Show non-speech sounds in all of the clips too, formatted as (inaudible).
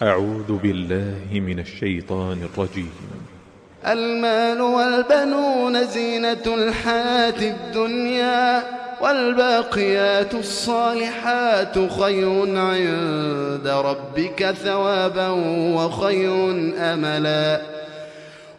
أعوذ بالله من الشيطان الرجيم. المال والبنون زينة الحياة الدنيا والباقيات الصالحات خير عند ربك ثوابا وخير أملا.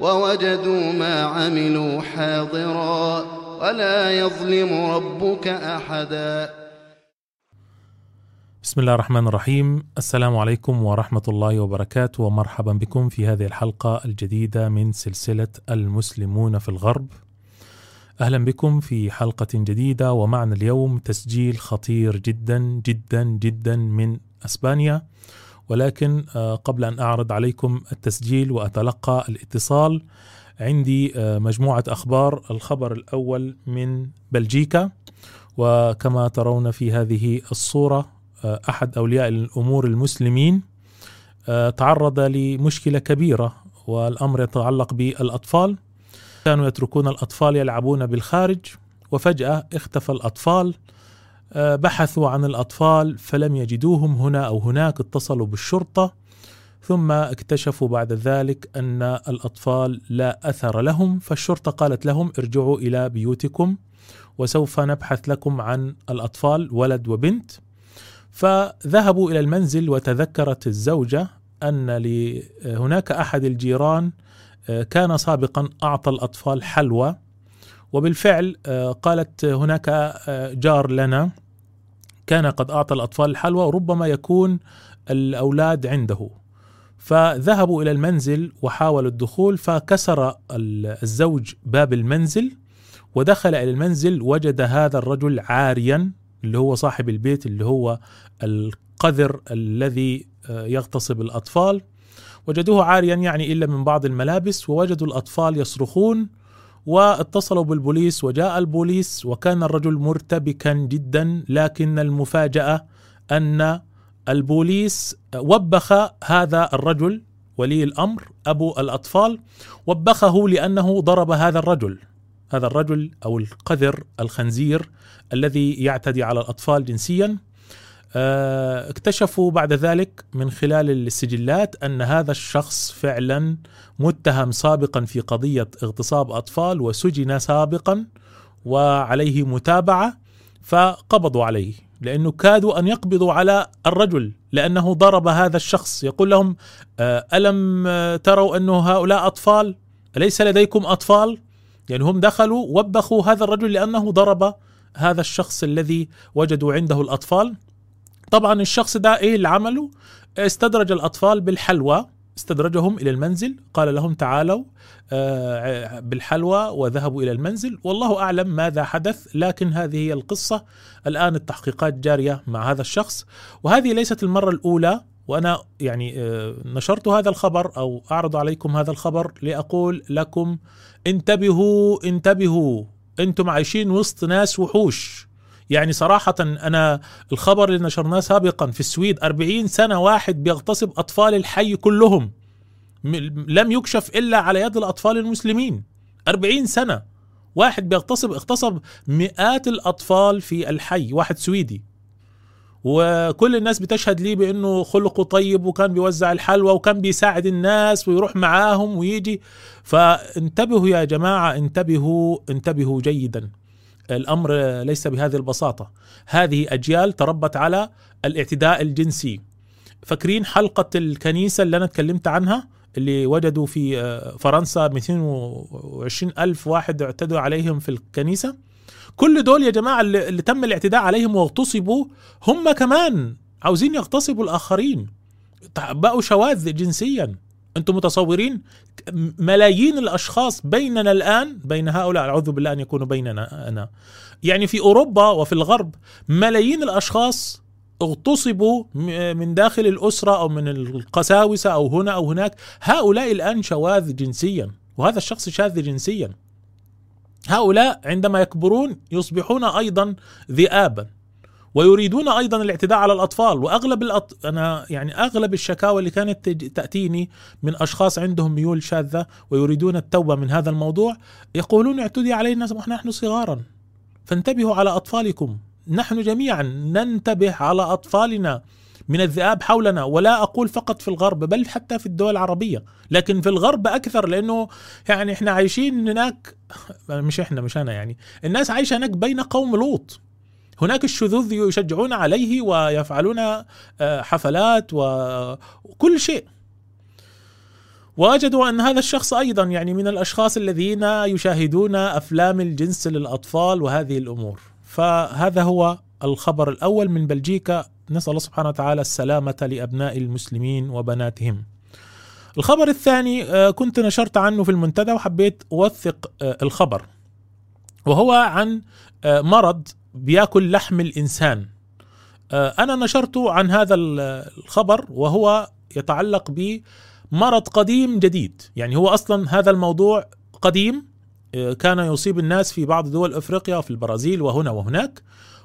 ووجدوا ما عملوا حاضرا ولا يظلم ربك أحدا. بسم الله الرحمن الرحيم. السلام عليكم ورحمة الله وبركاته ومرحبا بكم في هذه الحلقة الجديدة من سلسلة المسلمون في الغرب. أهلا بكم في حلقة جديدة ومعنا اليوم تسجيل خطير جدا جدا جدا من أسبانيا. ولكن آه، قبل أن أعرض عليكم التسجيل وأتلقى الاتصال عندي آه، مجموعة أخبار. الخبر الأول من بلجيكا وكما ترون في هذه الصورة آه، أحد أولياء الأمور المسلمين تعرض لمشكلة كبيرة والأمر يتعلق بالأطفال. كانوا يتركون الأطفال يلعبون بالخارج وفجأة اختفى الأطفال. بحثوا عن الأطفال فلم يجدوهم هنا أو هناك اتصلوا بالشرطة ثم اكتشفوا بعد ذلك أن الأطفال لا أثر لهم فالشرطة قالت لهم ارجعوا إلى بيوتكم وسوف نبحث لكم عن الأطفال ولد وبنت. فذهبوا إلى المنزل وتذكرت الزوجة أن هناك أحد الجيران آه، كان سابقا أعطى الأطفال حلوى وبالفعل آه، قالت هناك آه، جار لنا. كان قد أعطى الأطفال الحلوى وربما يكون الأولاد عنده. فذهبوا إلى المنزل وحاولوا الدخول فكسر الزوج باب المنزل ودخل إلى المنزل وجد هذا الرجل عاريا اللي هو صاحب البيت اللي هو القذر الذي آه، يغتصب الأطفال. وجدوه عاريا يعني إلا من بعض الملابس ووجدوا الأطفال يصرخون واتصلوا بالبوليس وجاء البوليس وكان الرجل مرتبكا جدا لكن المفاجأة أن البوليس وبخ هذا الرجل ولي الأمر أبو الأطفال وبخه لأنه ضرب هذا الرجل. هذا الرجل أو القذر الخنزير الذي يعتدي على الأطفال جنسيا. اكتشفوا بعد ذلك من خلال السجلات أن هذا الشخص فعلا متهم سابقا في قضية اغتصاب أطفال وسجن سابقا وعليه متابعة فقبضوا عليه لأنه كادوا أن يقبضوا على الرجل لأنه ضرب هذا الشخص. يقول لهم آه، ألم تروا أنه هؤلاء أطفال؟ أليس لديكم أطفال؟ يعني هم دخلوا وبخوا هذا الرجل لأنه ضرب هذا الشخص الذي وجدوا عنده الأطفال. طبعا الشخص ده إيه اللي عمله؟ استدرج الأطفال بالحلوى استدرجهم إلى المنزل قال لهم تعالوا آه، بالحلوى وذهبوا إلى المنزل. والله أعلم ماذا حدث لكن هذه هي القصة. الآن التحقيقات جارية مع هذا الشخص. وهذه ليست المرة الأولى وأنا يعني آه، نشرت هذا الخبر أو أعرض عليكم هذا الخبر لأقول لكم انتبهوا انتبهوا أنتم عايشين وسط ناس وحوش. يعني صراحة أنا الخبر اللي نشرناه سابقا في السويد 40 سنة واحد بيغتصب أطفال الحي كلهم لم يكشف إلا على يد الأطفال المسلمين. 40 سنة واحد بيغتصب اغتصب مئات الأطفال في الحي واحد سويدي. وكل الناس بتشهد لي بأنه خلقه طيب وكان بيوزع الحلوى وكان بيساعد الناس ويروح معاهم ويجي. فانتبهوا يا جماعة انتبهوا انتبهوا جيدا. الأمر ليس بهذه البساطة. هذه أجيال تربت على الاعتداء الجنسي. فاكرين حلقة الكنيسة اللي أنا تكلمت عنها؟ اللي وجدوا في آه، فرنسا 220 ألف واحد اعتدوا عليهم في الكنيسة؟ كل دول يا جماعة اللي, اللي تم الاعتداء عليهم واغتصبوا هم كمان عاوزين يغتصبوا الآخرين. بقوا شواذ جنسيا. أنتم متصورين؟ ملايين الأشخاص بيننا الآن بين هؤلاء أعوذ بالله أن يكونوا بيننا أنا. يعني في أوروبا وفي الغرب ملايين الأشخاص اغتصبوا من داخل الأسرة أو من القساوسة أو هنا أو هناك. هؤلاء الآن شواذ جنسيا وهذا الشخص شاذ جنسيا. هؤلاء عندما يكبرون يصبحون أيضا ذئابا. ويريدون أيضا الاعتداء على الأطفال. وأغلب الأط... أنا يعني أغلب الشكاوى اللي كانت تأتيني من أشخاص عندهم ميول شاذة ويريدون التوبة من هذا الموضوع يقولون اعتدي علينا ونحن صغارا. فانتبهوا على أطفالكم. نحن جميعا ننتبه على أطفالنا من الذئاب حولنا. ولا أقول فقط في الغرب بل حتى في الدول العربية. لكن في الغرب أكثر لأنه يعني إحنا عايشين هناك مش إحنا مش أنا يعني. الناس عايشة هناك بين قوم لوط. هناك الشذوذ يشجعون عليه ويفعلون آه، حفلات وكل شيء. وجدوا أن هذا الشخص أيضا يعني من الأشخاص الذين يشاهدون أفلام الجنس للأطفال وهذه الأمور. فهذا هو الخبر الأول من بلجيكا. نسأل الله سبحانه وتعالى السلامة لأبناء المسلمين وبناتهم. الخبر الثاني آه، كنت نشرت عنه في المنتدى وحبيت أوثق آه، الخبر. وهو عن مرض بياكل لحم الإنسان. آه، أنا نشرت عن هذا الخبر وهو يتعلق بمرض قديم جديد. يعني هو أصلا هذا الموضوع قديم آه، كان يصيب الناس في بعض دول أفريقيا وفي البرازيل وهنا وهناك.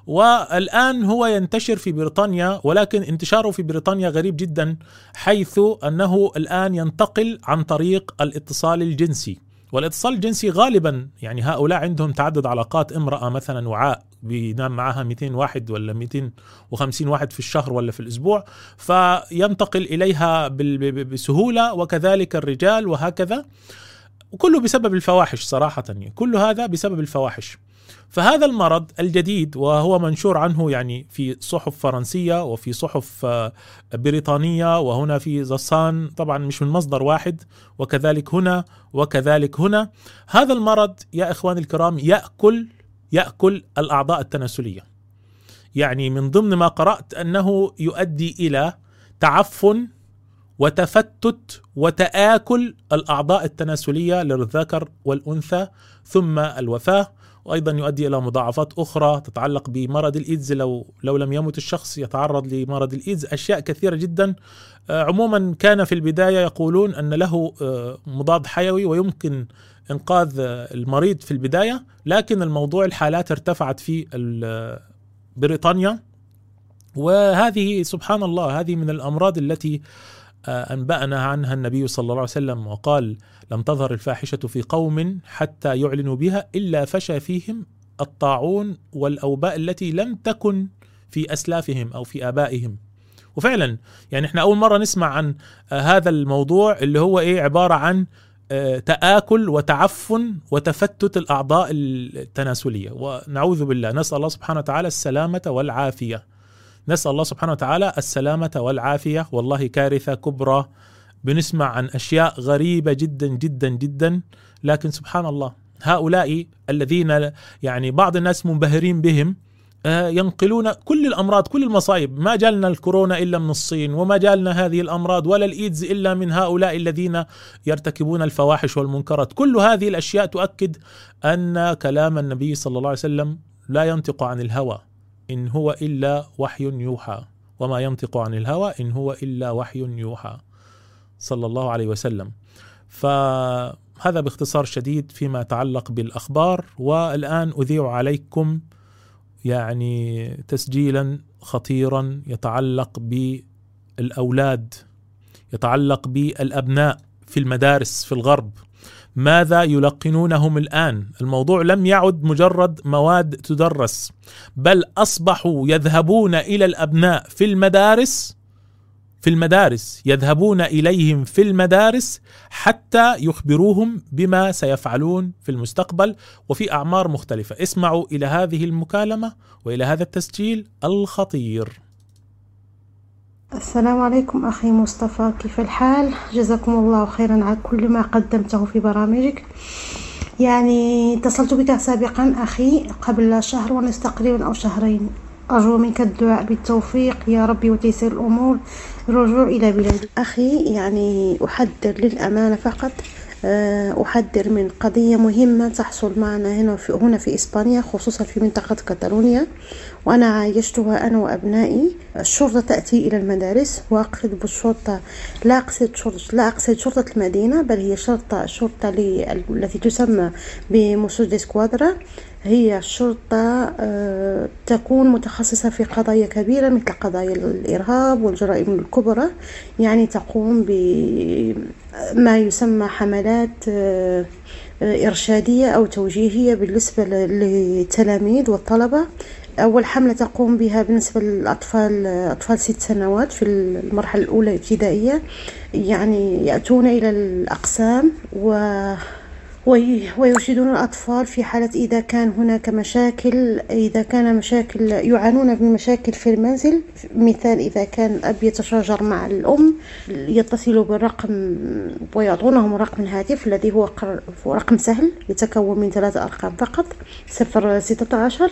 والآن هو ينتشر في بريطانيا ولكن انتشاره في بريطانيا غريب جدا حيث أنه الآن ينتقل عن طريق الاتصال الجنسي. والاتصال الجنسي غالبا يعني هؤلاء عندهم تعدد علاقات امرأة مثلا وعاء. بينام معها 200 واحد ولا 250 واحد في الشهر ولا في الأسبوع فينتقل إليها بسهولة وكذلك الرجال وهكذا. وكله بسبب الفواحش صراحة يعني كل هذا بسبب الفواحش. فهذا المرض الجديد وهو منشور عنه يعني في صحف فرنسية وفي صحف آه، بريطانية وهنا في زصان طبعا مش من مصدر واحد وكذلك هنا وكذلك هنا. هذا المرض يا إخواني الكرام يأكل يأكل الأعضاء التناسلية. يعني من ضمن ما قرأت أنه يؤدي إلى تعفن وتفتت وتآكل الأعضاء التناسلية للذكر والأنثى ثم الوفاة وأيضا يؤدي إلى مضاعفات أخرى تتعلق بمرض الإيدز. لو لو لم يمت الشخص يتعرض لمرض الإيدز أشياء كثيرة جدا. آه، عموما كان في البداية يقولون أن له آه، مضاد حيوي ويمكن إنقاذ آه، المريض في البداية لكن الموضوع الحالات ارتفعت في بريطانيا. وهذه سبحان الله هذه من الأمراض التي أنبأنا عنها النبي صلى الله عليه وسلم وقال لم تظهر الفاحشة في قوم حتى يعلنوا بها إلا فشى فيهم الطاعون والأوباء التي لم تكن في أسلافهم أو في آبائهم. وفعلا يعني إحنا أول مرة نسمع عن هذا الموضوع اللي هو إيه عبارة عن آه، تآكل وتعفن وتفتت الأعضاء التناسلية. ونعوذ بالله نسأل الله سبحانه وتعالى السلامة والعافية. نسأل الله سبحانه وتعالى السلامة والعافية. والله كارثة كبرى بنسمع عن أشياء غريبة جدا جدا جدا. لكن سبحان الله هؤلاء الذين يعني بعض الناس منبهرين بهم آه، ينقلون كل الأمراض كل المصايب. ما جالنا الكورونا إلا من الصين وما جالنا هذه الأمراض ولا الإيدز إلا من هؤلاء الذين يرتكبون الفواحش والمنكرات. كل هذه الأشياء تؤكد أن كلام النبي صلى الله عليه وسلم لا ينطق عن الهوى إن هو إلا وحي يوحى. وما ينطق عن الهوى إن هو إلا وحي يوحى. صلى الله عليه وسلم. فهذا باختصار شديد فيما يتعلق بالأخبار والآن أذيع عليكم يعني تسجيلا خطيرا يتعلق بالأولاد يتعلق بالأبناء في المدارس في الغرب. ماذا يلقنونهم الآن؟ الموضوع لم يعد مجرد مواد تدرس بل أصبحوا يذهبون إلى الأبناء في المدارس في المدارس يذهبون إليهم في المدارس حتى يخبروهم بما سيفعلون في المستقبل وفي أعمار مختلفة. اسمعوا إلى هذه المكالمة وإلى هذا التسجيل الخطير. السلام عليكم أخي مصطفى كيف الحال؟ جزاكم الله خيرا على كل ما قدمته في برامجك. يعني اتصلت بك سابقا أخي قبل شهر ونصف تقريبا أو شهرين. أرجو منك الدعاء بالتوفيق يا ربي وتيسير الأمور. الرجوع إلى بلادي أخي يعني أحذر للأمانة فقط. آه، أحذر من قضية مهمة تحصل معنا هنا في هنا في إسبانيا خصوصا في منطقة كاتالونيا. وأنا عايشتها أنا وأبنائي. الشرطة تأتي إلى المدارس. وأقصد بالشرطة لا أقصد شرطة لا أقصد شرطة المدينة بل هي شرطة الشرطة التي تسمى بموسود سكوادرا هي شرطة آه، تكون متخصصة في قضايا كبيرة مثل قضايا الإرهاب والجرائم الكبرى. يعني تقوم بما يسمى حملات آه، إرشادية أو توجيهية بالنسبة للتلاميذ والطلبة. أول حملة تقوم بها بالنسبة للأطفال أطفال ست سنوات في المرحلة الأولى الابتدائية. يعني يأتون إلى الأقسام و ويرشدون الأطفال في حالة إذا كان هناك مشاكل إذا كان مشاكل يعانون من مشاكل في المنزل. مثال إذا كان الأب يتشاجر مع الأم يتصلوا بالرقم ويعطونهم رقم الهاتف الذي هو رقم سهل يتكون من ثلاثة أرقام فقط صفر ستة عشر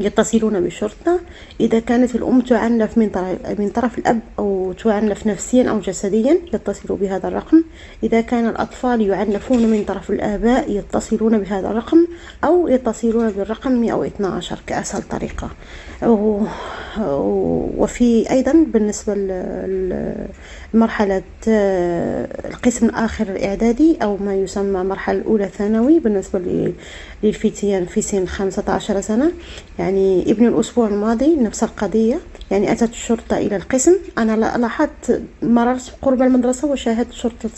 يتصلون بالشرطة إذا كانت الأم تعنف من طرف, من طرف الأب أو تعنف نفسيا أو جسديا يتصلوا بهذا الرقم. إذا كان الأطفال يعنفون من طرف الآباء يتصلون بهذا الرقم أو يتصلون بالرقم 112 كأسهل طريقة. وفي أيضا بالنسبة لمرحلة القسم الآخر الإعدادي أو ما يسمى المرحلة الأولى ثانوي بالنسبة للفتيان في سن 15 سنة. يعني ابن الأسبوع الماضي نفس القضية يعني أتت الشرطة إلى القسم. أنا لاحظت مررت قرب المدرسة وشاهدت شرطة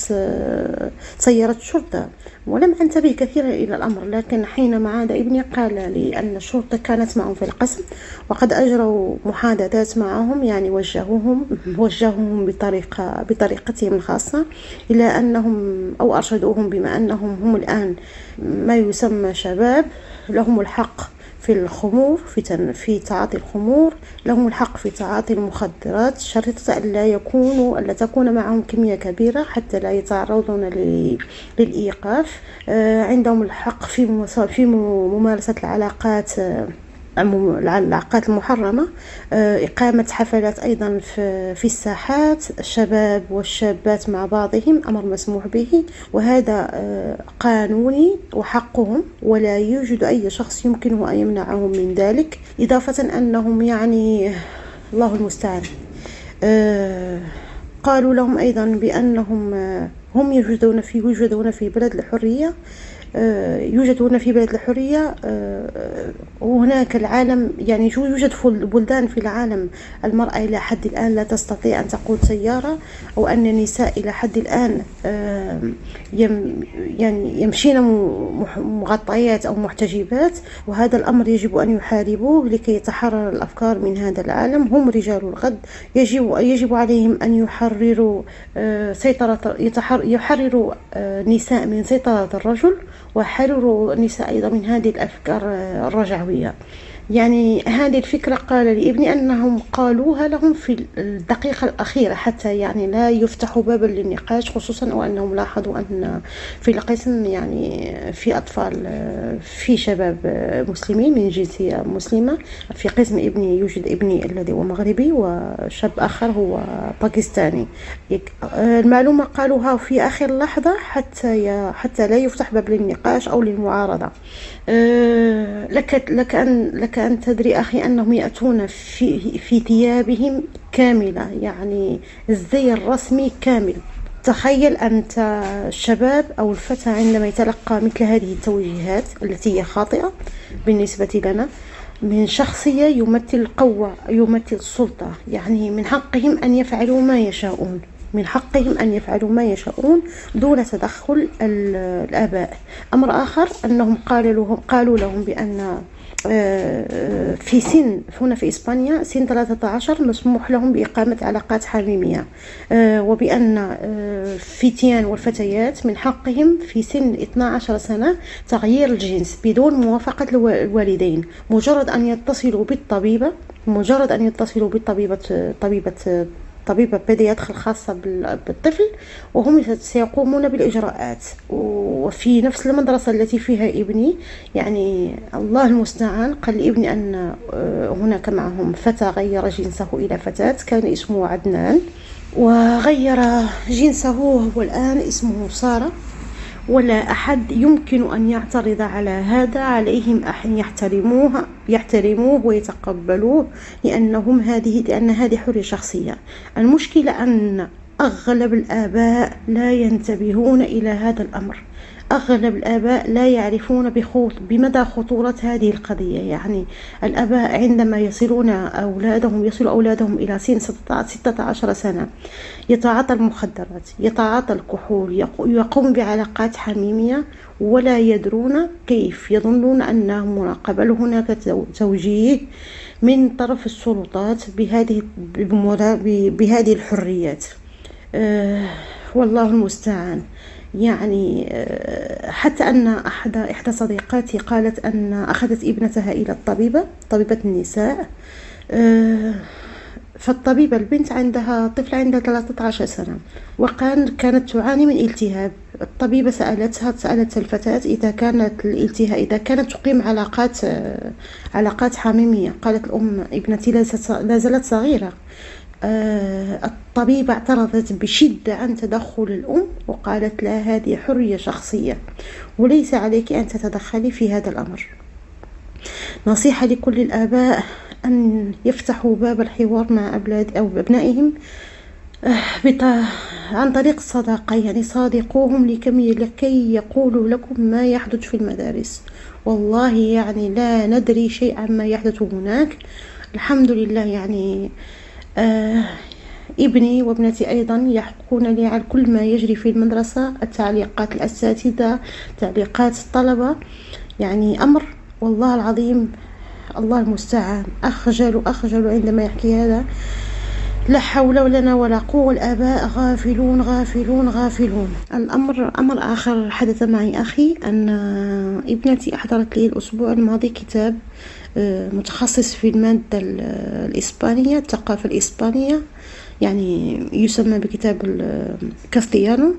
سيارة الشرطة. ولم أنتبه كثيرا إلى الأمر لكن حينما عاد ابني قال لي أن الشرطة كانت معهم في القسم وقد أجروا محادثات معهم يعني وجهوهم وجهوهم بطريقة بطريقتهم الخاصة إلى أنهم أو أرشدوهم بما أنهم هم الآن ما يسمى شباب لهم الحق في الخمور في في تعاطي الخمور. لهم الحق في تعاطي المخدرات. شريطة أن لا يكونوا ألا تكون معهم كمية كبيرة حتى لا يتعرضون للإيقاف. آه، عندهم الحق في في ممارسة العلاقات العلاقات المحرمة. آه، إقامة حفلات أيضا في الساحات. الشباب والشابات مع بعضهم أمر مسموح به وهذا آه، قانوني وحقهم ولا يوجد أي شخص يمكنه أن يمنعهم من ذلك إضافة أنهم يعني الله المستعان. آه، قالوا لهم أيضا بأنهم هم يوجدون في يوجدون في بلد الحرية. آه، يوجدون في بلد الحرية آه، وهناك العالم يعني يوجد بلدان في العالم المرأة إلى حد الآن لا تستطيع أن تقود سيارة أو أن النساء إلى حد الآن آه، يعني يمشين مغطيات أو محتجبات وهذا الأمر يجب أن يحاربوه لكي يتحرر الأفكار من هذا العالم. هم رجال الغد يجب يجب عليهم أن يحرروا سيطرة يحرروا نساء من سيطرة الرجل وحرروا النساء أيضا من هذه الأفكار الرجعوية. يعني هذه الفكرة قال لابني أنهم قالوها لهم في الدقيقة الأخيرة حتى يعني لا يفتحوا بابا للنقاش خصوصا وأنهم لاحظوا أن في القسم يعني في أطفال في شباب مسلمين من جنسية مسلمة. في قسم ابني يوجد ابني الذي هو مغربي وشاب آخر هو باكستاني. المعلومة قالوها في آخر لحظة حتى حتى لا يفتح باب للنقاش أو للمعارضة. أه، لك لك أن لك أن تدري أخي أنهم يأتون في في ثيابهم كاملة يعني الزي الرسمي كامل. تخيل أنت الشباب أو الفتى عندما يتلقى مثل هذه التوجيهات التي هي خاطئة بالنسبة لنا من شخصية يمثل القوة يمثل السلطة يعني من حقهم أن يفعلوا ما يشاءون من حقهم أن يفعلوا ما يشاءون دون تدخل الآباء. أمر آخر أنهم قالوا لهم, قالوا لهم بأن في سن هنا في إسبانيا سن 13 مسموح لهم بإقامة علاقات حميمية آه، وبأن الفتيان آه، والفتيات من حقهم في سن 12 سنة تغيير الجنس بدون موافقة الوالدين. مجرد أن يتصلوا بالطبيبة مجرد أن يتصلوا بالطبيبة طبيبة طبيبة بيدياتر خاصة بالطفل وهم سيقومون بالإجراءات. وفي نفس المدرسة التي فيها ابني يعني الله المستعان قال لابني أن آه، هناك معهم فتى غير جنسه إلى فتاة كان اسمه عدنان. وغير جنسه هو الآن اسمه سارة. ولا أحد يمكن أن يعترض على هذا عليهم أن يحترموه يحترموه ويتقبلوه لأنهم هذه لأن هذه حرية شخصية. المشكلة أن أغلب الآباء لا ينتبهون إلى هذا الأمر. أغلب الآباء لا يعرفون بخوط بمدى خطورة هذه القضية. يعني الآباء عندما يصلون أولادهم يصل أولادهم إلى سن 16 سنة يتعاطى المخدرات يتعاطى الكحول يقوم بعلاقات حميمية ولا يدرون كيف. يظنون أنهم مراقبة هناك توجيه من طرف السلطات بهذه بهذه الحريات. أه والله المستعان. يعني آه، حتى أن أحد إحدى صديقاتي قالت أن أخذت ابنتها إلى الطبيبة طبيبة النساء آه، فالطبيبة البنت عندها طفل عندها 13 سنة وكان كانت تعاني من التهاب. الطبيبة سألتها سألت الفتاة إذا كانت الالتهاب إذا كانت تقيم علاقات آه، علاقات حميمية. قالت الأم ابنتي لا زالت صغيرة. الطبيبة اعترضت بشدة عن تدخل الأم وقالت لها هذه حرية شخصية وليس عليك أن تتدخلي في هذا الأمر. نصيحة لكل الآباء أن يفتحوا باب الحوار مع أولاد أو أبنائهم آه، عن طريق الصداقة يعني صادقوهم لكي يقولوا لكم ما يحدث في المدارس. والله يعني لا ندري شيء عما يحدث هناك. الحمد لله يعني آه آه ابني وابنتي أيضا يحكون لي عن كل ما يجري في المدرسة التعليقات الأساتذة تعليقات الطلبة. يعني أمر والله العظيم الله المستعان. أخجل أخجل عندما يحكي هذا. لا حول لنا ولا قوة الآباء غافلون غافلون غافلون. الأمر أمر آخر حدث معي أخي أن ابنتي أحضرت لي الأسبوع الماضي كتاب متخصص في المادة الإسبانية الثقافة الإسبانية يعني يسمى بكتاب الكاستيانو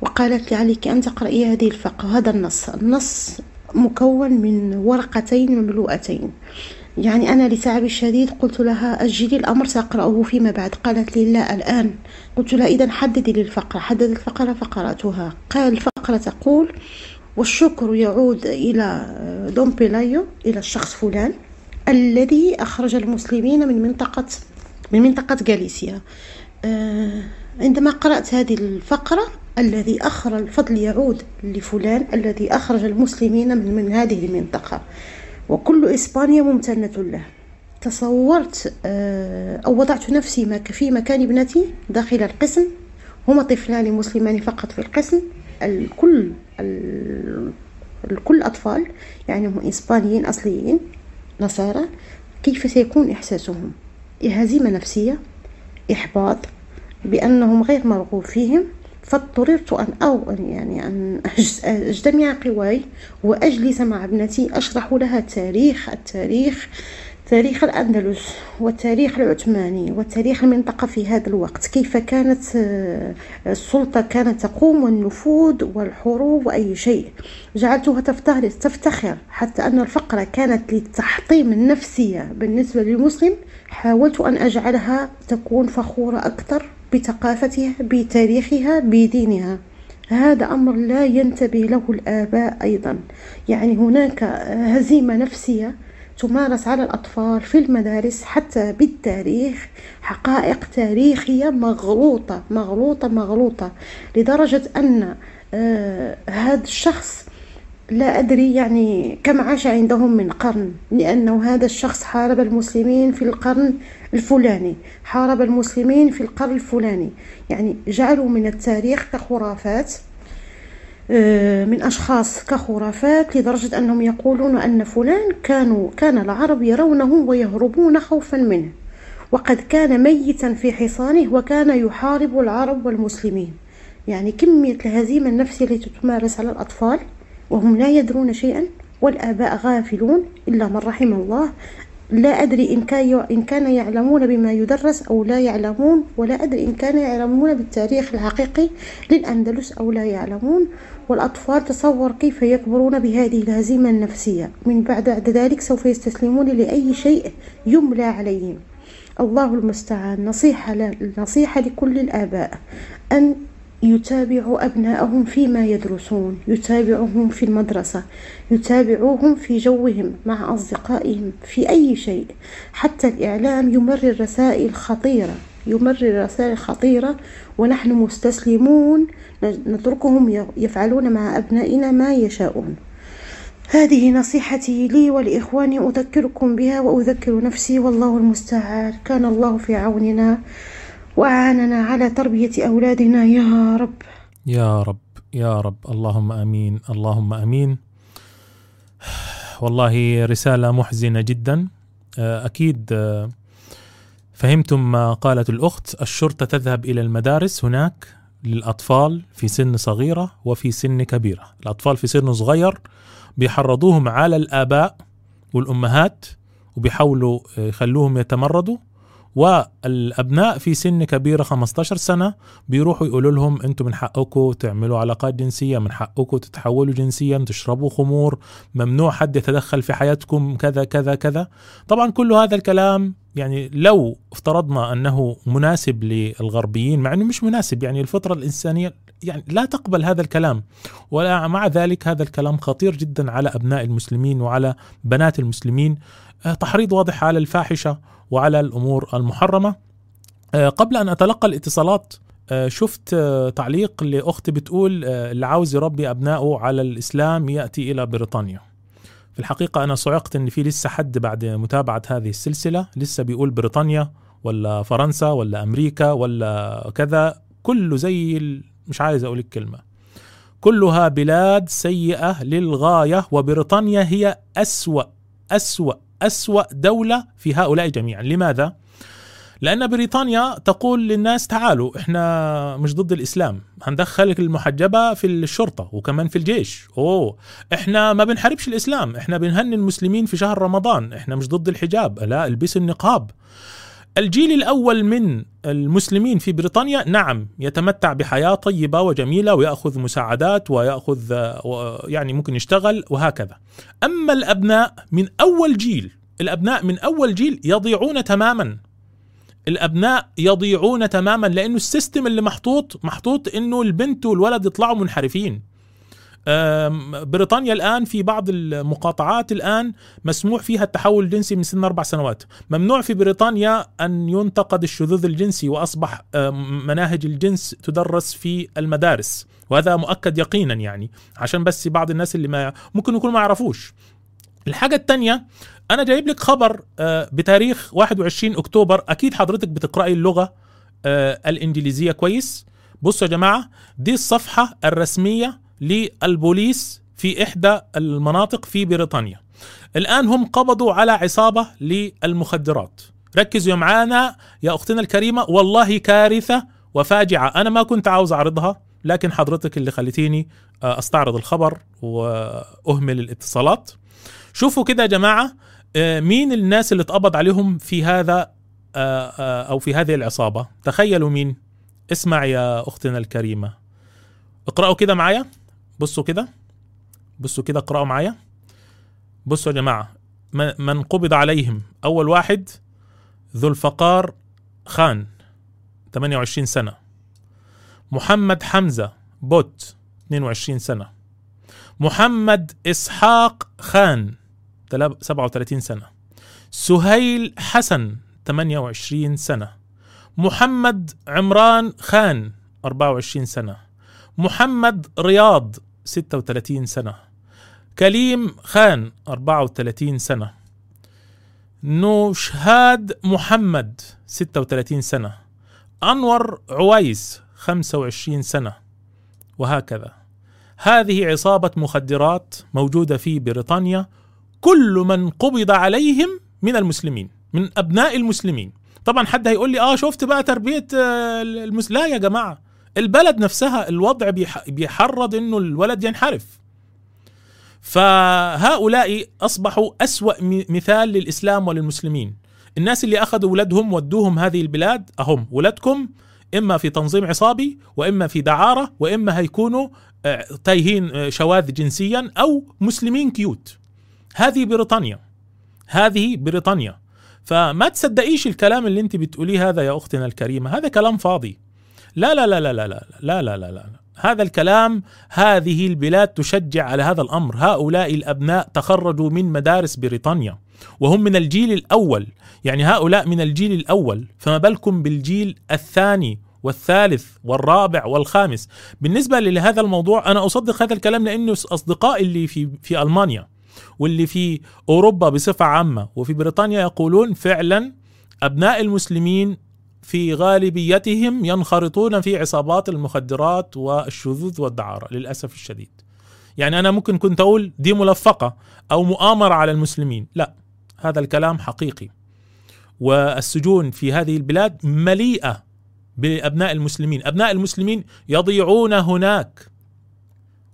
وقالت لي عليك أن تقرأي هذه الفقه هذا النص. النص مكون من ورقتين مملوءتين يعني أنا لتعب الشديد قلت لها أجلي الأمر سأقرأه فيما بعد. قالت لي لا الآن. قلت لها إذا حددي لي الفقرة حددت الفقرة فقرأتها. قال الفقرة تقول والشكر يعود إلى دوم بيلايو إلى الشخص فلان الذي أخرج المسلمين من منطقة من منطقة غاليسيا. آه، عندما قرأت هذه الفقرة الذي أخر الفضل يعود لفلان الذي أخرج المسلمين من, من هذه المنطقة. وكل إسبانيا ممتنة له. تصورت آه، أو وضعت نفسي في مكان ابنتي داخل القسم. هما طفلان مسلمان فقط في القسم. الكل الكل أطفال يعني هم إسبانيين أصليين نصارى. كيف سيكون إحساسهم؟ هزيمة نفسية إحباط بأنهم غير مرغوب فيهم. فاضطررت أن أو يعني أن أجتمع قواي وأجلس مع ابنتي أشرح لها تاريخ التاريخ تاريخ الأندلس والتاريخ العثماني وتاريخ المنطقة في هذا الوقت. كيف كانت آه، السلطة كانت تقوم والنفوذ والحروب وأي شيء. جعلتها تفتخر تفتخر حتى أن الفقرة كانت للتحطيم النفسية. بالنسبة للمسلم حاولت أن أجعلها تكون فخورة أكثر. بثقافتها بتاريخها بدينها. هذا أمر لا ينتبه له الآباء أيضا. يعني هناك هزيمة نفسية تمارس على الأطفال في المدارس حتى بالتاريخ حقائق تاريخية مغلوطة مغلوطة مغلوطة لدرجة أن آه هذا الشخص لا أدري يعني كم عاش عندهم من قرن لأنه هذا الشخص حارب المسلمين في القرن الفلاني حارب المسلمين في القرن الفلاني. يعني جعلوا من التاريخ كخرافات آه، من أشخاص كخرافات لدرجة أنهم يقولون أن فلان كانوا كان العرب يرونه ويهربون خوفا منه وقد كان ميتا في حصانه وكان يحارب العرب والمسلمين. يعني كمية الهزيمة النفسية التي تمارس على الأطفال وهم لا يدرون شيئا والآباء غافلون. إلا من رحم الله. لا أدري إن كان إن كان يعلمون بما يدرس أو لا يعلمون ولا أدري إن كان يعلمون بالتاريخ الحقيقي للأندلس أو لا يعلمون. والأطفال تصور كيف يكبرون بهذه الهزيمة النفسية. من بعد ذلك سوف يستسلمون لأي شيء يملى عليهم. الله المستعان. نصيحة نصيحة لكل الآباء. أن يتابعوا أبنائهم فيما يدرسون يتابعوهم في المدرسة يتابعوهم في جوهم مع أصدقائهم في أي شيء. حتى الإعلام يمرر رسائل خطيرة يمرر رسائل خطيرة ونحن مستسلمون نتركهم يفعلون مع أبنائنا ما يشاءون. هذه نصيحتي لي ولإخواني أذكركم بها وأذكر نفسي والله المستعان. كان الله في عوننا. وأعاننا على تربية أولادنا. يا رب. يا رب يا رب. اللهم آمين اللهم آمين. والله رسالة محزنة جدا. أكيد فهمتم ما قالت الأخت. الشرطة تذهب إلى المدارس هناك للأطفال في سن صغيرة وفي سن كبيرة. الأطفال في سن صغير بيحرضوهم على الآباء والأمهات وبيحاولوا يخلوهم يتمردوا. والأبناء في سن كبيره 15 سنة بيروحوا يقولوا لهم أنتم من حقكم تعملوا علاقات جنسية من حقكم تتحولوا جنسيا تشربوا خمور ممنوع حد يتدخل في حياتكم كذا كذا كذا. طبعا كل هذا الكلام يعني لو افترضنا أنه مناسب للغربيين مع إنه مش مناسب يعني الفطرة الإنسانية يعني لا تقبل هذا الكلام. ومع ذلك هذا الكلام خطير جدا على أبناء المسلمين وعلى بنات المسلمين. تحريض واضح على الفاحشة وعلى الأمور المحرمة. قبل أن أتلقى الاتصالات شفت تعليق لاخت بتقول اللي عاوز يربي أبنائه على الإسلام يأتي إلى بريطانيا. في الحقيقة أنا صعقت إن في لسه حد بعد متابعة هذه السلسلة لسه بيقول بريطانيا ولا فرنسا ولا أمريكا ولا كذا كله زي مش عايز أقول الكلمة كلها بلاد سيئة للغاية وبريطانيا هي أسوأ أسوأ أسوأ دولة في هؤلاء جميعا لماذا؟ لأن بريطانيا تقول للناس تعالوا إحنا مش ضد الإسلام. هندخلك المحجبة في الشرطة وكمان في الجيش. أوه إحنا ما بنحاربش الإسلام إحنا بنهني المسلمين في شهر رمضان إحنا مش ضد الحجاب. لا البسوا النقاب. الجيل الأول من المسلمين في بريطانيا نعم يتمتع بحياة طيبة وجميلة ويأخذ مساعدات ويأخذ يعني ممكن يشتغل وهكذا. أما الأبناء من أول جيل الأبناء من أول جيل يضيعون تماما. الأبناء يضيعون تماما لأنه السيستم اللي محطوط محطوط أنه البنت والولد يطلعوا منحرفين. بريطانيا الآن في بعض المقاطعات الآن مسموح فيها التحول الجنسي من سن أربع سنوات. ممنوع في بريطانيا أن ينتقد الشذوذ الجنسي وأصبح مناهج الجنس تدرس في المدارس. وهذا مؤكد يقينا يعني عشان بس بعض الناس اللي ما ممكن يكونوا ما يعرفوش. الحاجة الثانية أنا جايب لك خبر بتاريخ 21 أكتوبر. أكيد حضرتك بتقرأي اللغة الإنجليزية كويس. بصوا يا جماعة دي الصفحة الرسمية للبوليس في إحدى المناطق في بريطانيا. الآن هم قبضوا على عصابة للمخدرات. ركزوا معانا يا أختنا الكريمة والله كارثة وفاجعة. أنا ما كنت عاوز أعرضها لكن حضرتك اللي خليتيني أستعرض الخبر وأهمل الاتصالات. شوفوا كده يا جماعة مين الناس اللي اتقبض عليهم في هذا أو في هذه العصابة؟ تخيلوا مين. اسمع يا أختنا الكريمة. اقرأوا كده معايا. بصوا كده. بصوا كده اقرأوا معايا. بصوا يا جماعة من قبض عليهم. أول واحد ذو الفقار خان 28 سنة. محمد حمزة بوت 22 سنة. محمد إسحاق خان 37 سنة. سهيل حسن 28 سنة. محمد عمران خان 24 سنة. محمد رياض 36 سنة. كليم خان 34 سنة. نوشهاد محمد 36 سنة. أنور عويس 25 سنة. وهكذا. هذه عصابة مخدرات موجودة في بريطانيا كل من قبض عليهم من المسلمين من أبناء المسلمين. طبعا حد هيقول لي آه شفت بقى تربية المس... لا يا جماعة البلد نفسها الوضع بيحرض إنه الولد ينحرف. فهؤلاء أصبحوا أسوأ مثال للإسلام وللمسلمين. الناس اللي أخذوا ولدهم ودوهم هذه البلاد أهم ولدكم إما في تنظيم عصابي وإما في دعارة وإما هيكونوا آه، تايهين آه، شواذ جنسيا أو مسلمين كيوت. هذه بريطانيا هذه بريطانيا فما تصدقيش الكلام اللي انت بتقوليه هذا يا اختنا الكريمه هذا كلام فاضي لا لا لا لا لا لا لا لا لا, لا. هذا الكلام هذه البلاد تشجع على هذا الامر هؤلاء الابناء تخرجوا من مدارس بريطانيا وهم من الجيل الأول يعني هؤلاء من الجيل الأول فما بالكم بالجيل الثاني والثالث والرابع والخامس بالنسبة لهذا الموضوع أنا اصدق هذا الكلام لأنه اصدقائي اللي في في المانيا واللي في أوروبا بصفة عامة وفي بريطانيا يقولون فعلا أبناء المسلمين في غالبيتهم ينخرطون في عصابات المخدرات والشذوذ والدعارة للأسف الشديد. يعني أنا ممكن كنت أقول دي ملفقة أو مؤامرة على المسلمين، لا هذا الكلام حقيقي. والسجون في هذه البلاد مليئة بأبناء المسلمين، أبناء المسلمين يضيعون هناك.